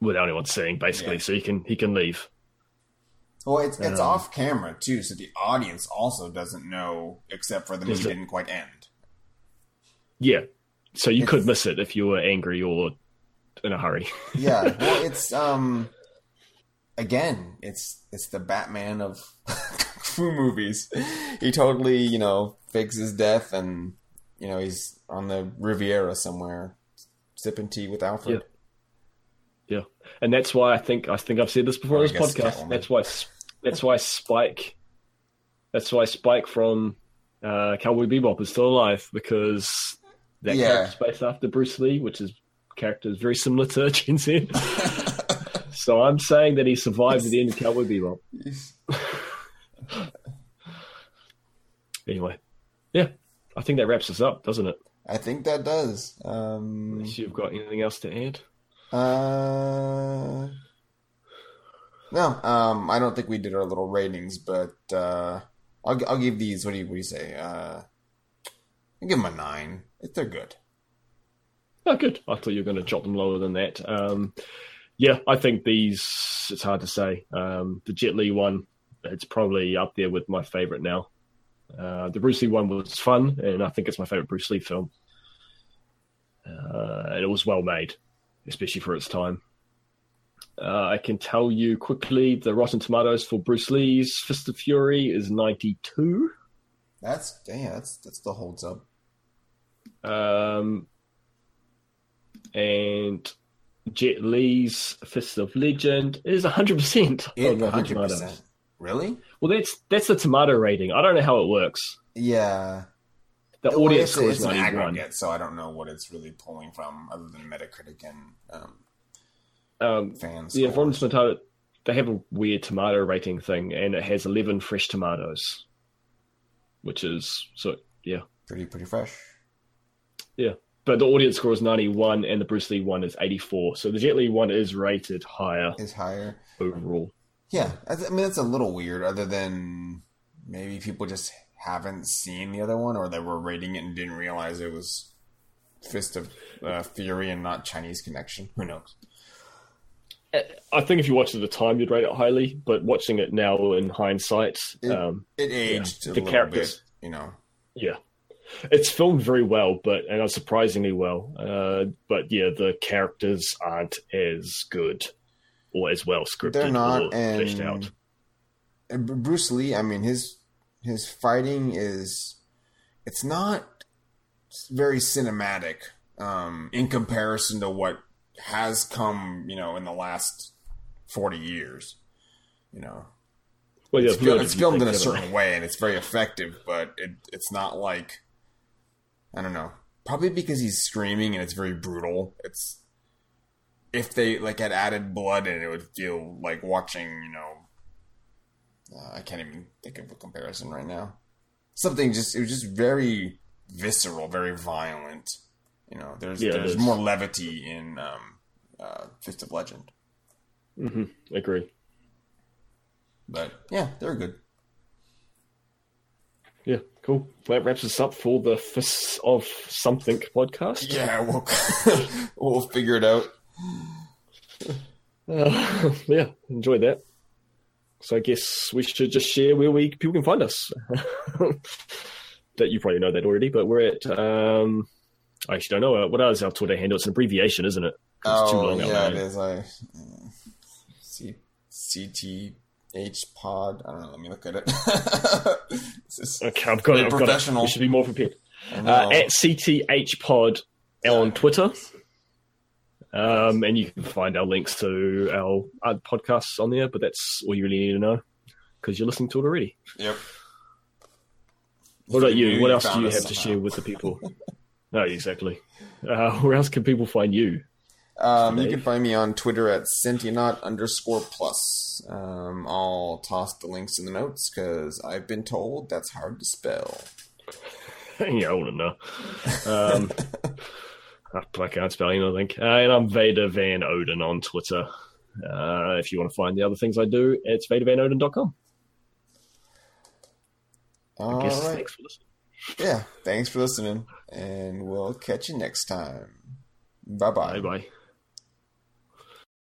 without anyone seeing, basically, Yeah. so he can he can leave. Well, it's it's Um, off camera too, so the audience also doesn't know, except for the movie didn't quite end. Yeah, so you could miss it if you were angry or in a hurry. Yeah, well, it's um, again, it's it's the Batman of kung fu movies. He totally, you know, fakes his death, and you know he's on the Riviera somewhere, sipping tea with Alfred. Yeah, and that's why I think I think I've said this before Oh, in this podcast. That's why that's why Spike, that's why Spike from uh, Cowboy Bebop is still alive because that Yeah. character's based after Bruce Lee, which is character is very similar to Chen Zhen. so I'm saying that he survived at the end of Cowboy Bebop. Anyway, yeah, I think that wraps us up, doesn't it? I think that does. Um, Unless you've got anything else to add. uh, no, um, I don't think we did our little ratings, but uh, I'll I'll give these. What do you what do you say? Uh, I'll give them a nine. If they're good. Oh, good. I thought you were going to drop them lower than that. Um, yeah, I think these. It's hard to say. Um, the Jet Li one, it's probably up there with my favorite now. Uh, the Bruce Lee one was fun, and I think it's my favorite Bruce Lee film. Uh, and it was well made, especially for its time. Uh, I can tell you quickly the Rotten Tomatoes for Bruce Lee's Fist of Fury is 92. That's yeah, that's that still holds up. Um, and Jet Li's Fist of Legend is 100% It on Rotten hundred Tomatoes. Really? Well, that's that's the tomato rating. I don't know how it works. Yeah. The Well, audience score is an 91. aggregate, so I don't know what it's really pulling from, other than Metacritic and um, Um, fans. yeah, Rotten Tomato, they have a weird tomato rating thing, and it has 11 fresh tomatoes, which is so yeah. pretty pretty fresh. But the audience score is 91, and the Bruce Lee one is 84. So the Jet Li one is rated higher Is higher. overall. Yeah, I, th- I mean that's a little weird. Other than maybe people just haven't seen the other one, or they were rating it and didn't realize it was Fist of uh, Fury and not Chinese Connection. Who knows? I think if you watched it at the time, you'd rate it highly. But watching it now in hindsight, It- um, It aged Yeah, a the little characters. bit, you know. yeah, it's filmed very well, but and surprisingly well. Uh, but yeah, the characters aren't as good or as well scripted They're not, and, out. and Bruce Lee. I mean, his his fighting is it's not very cinematic um, in comparison to what has come, you know, in the last forty years. You know, Well, yeah, it's, it's filmed in a certain way and it's very effective, but it it's not like I don't know. Probably because he's screaming and it's very brutal. It's if they like had added blood in it, it would feel like watching. You know, uh, I can't even think of a comparison right now. something just it was just very visceral, very violent. You know, there's Yeah, there's there's- more levity in um, uh, Fist of Legend, Mm-hmm. Agree. but yeah, they're good. Yeah, cool. Well, that wraps us up for the Fists of Something podcast. Yeah, we'll we'll figure it out. Uh, yeah, enjoyed that. So I guess we should just share where we people can find us. that you probably know that already, but we're at. Um, I actually don't know uh, what is our Twitter handle. It's an abbreviation, isn't it? It's too Oh long yeah, it is. I uh, C CTH pod. I don't know. Let me look at it. Is- Okay, I've got it. I've got it. professional. We should be more prepared. Uh, at CTH Pod on Twitter. Um, and you can find our links to our, our podcasts on there, but that's all you really need to know because you're listening to it already. yep. What about you? What else do you have to share with the people? no, exactly. Uh, where else can people find you? Um, you can find me on Twitter at Sentient underscore plus. Um, I'll toss the links in the notes because I've been told that's hard to spell. yeah, I want to know. Um, I, I can't spell anything. Uh, and I'm Vader Van Odin on Twitter. Uh, if you want to find the other things I do, it's vadervanodin.com. I All guess right. thanks for listening. Yeah. Thanks for listening, and we'll catch you next time. Bye bye. Bye bye.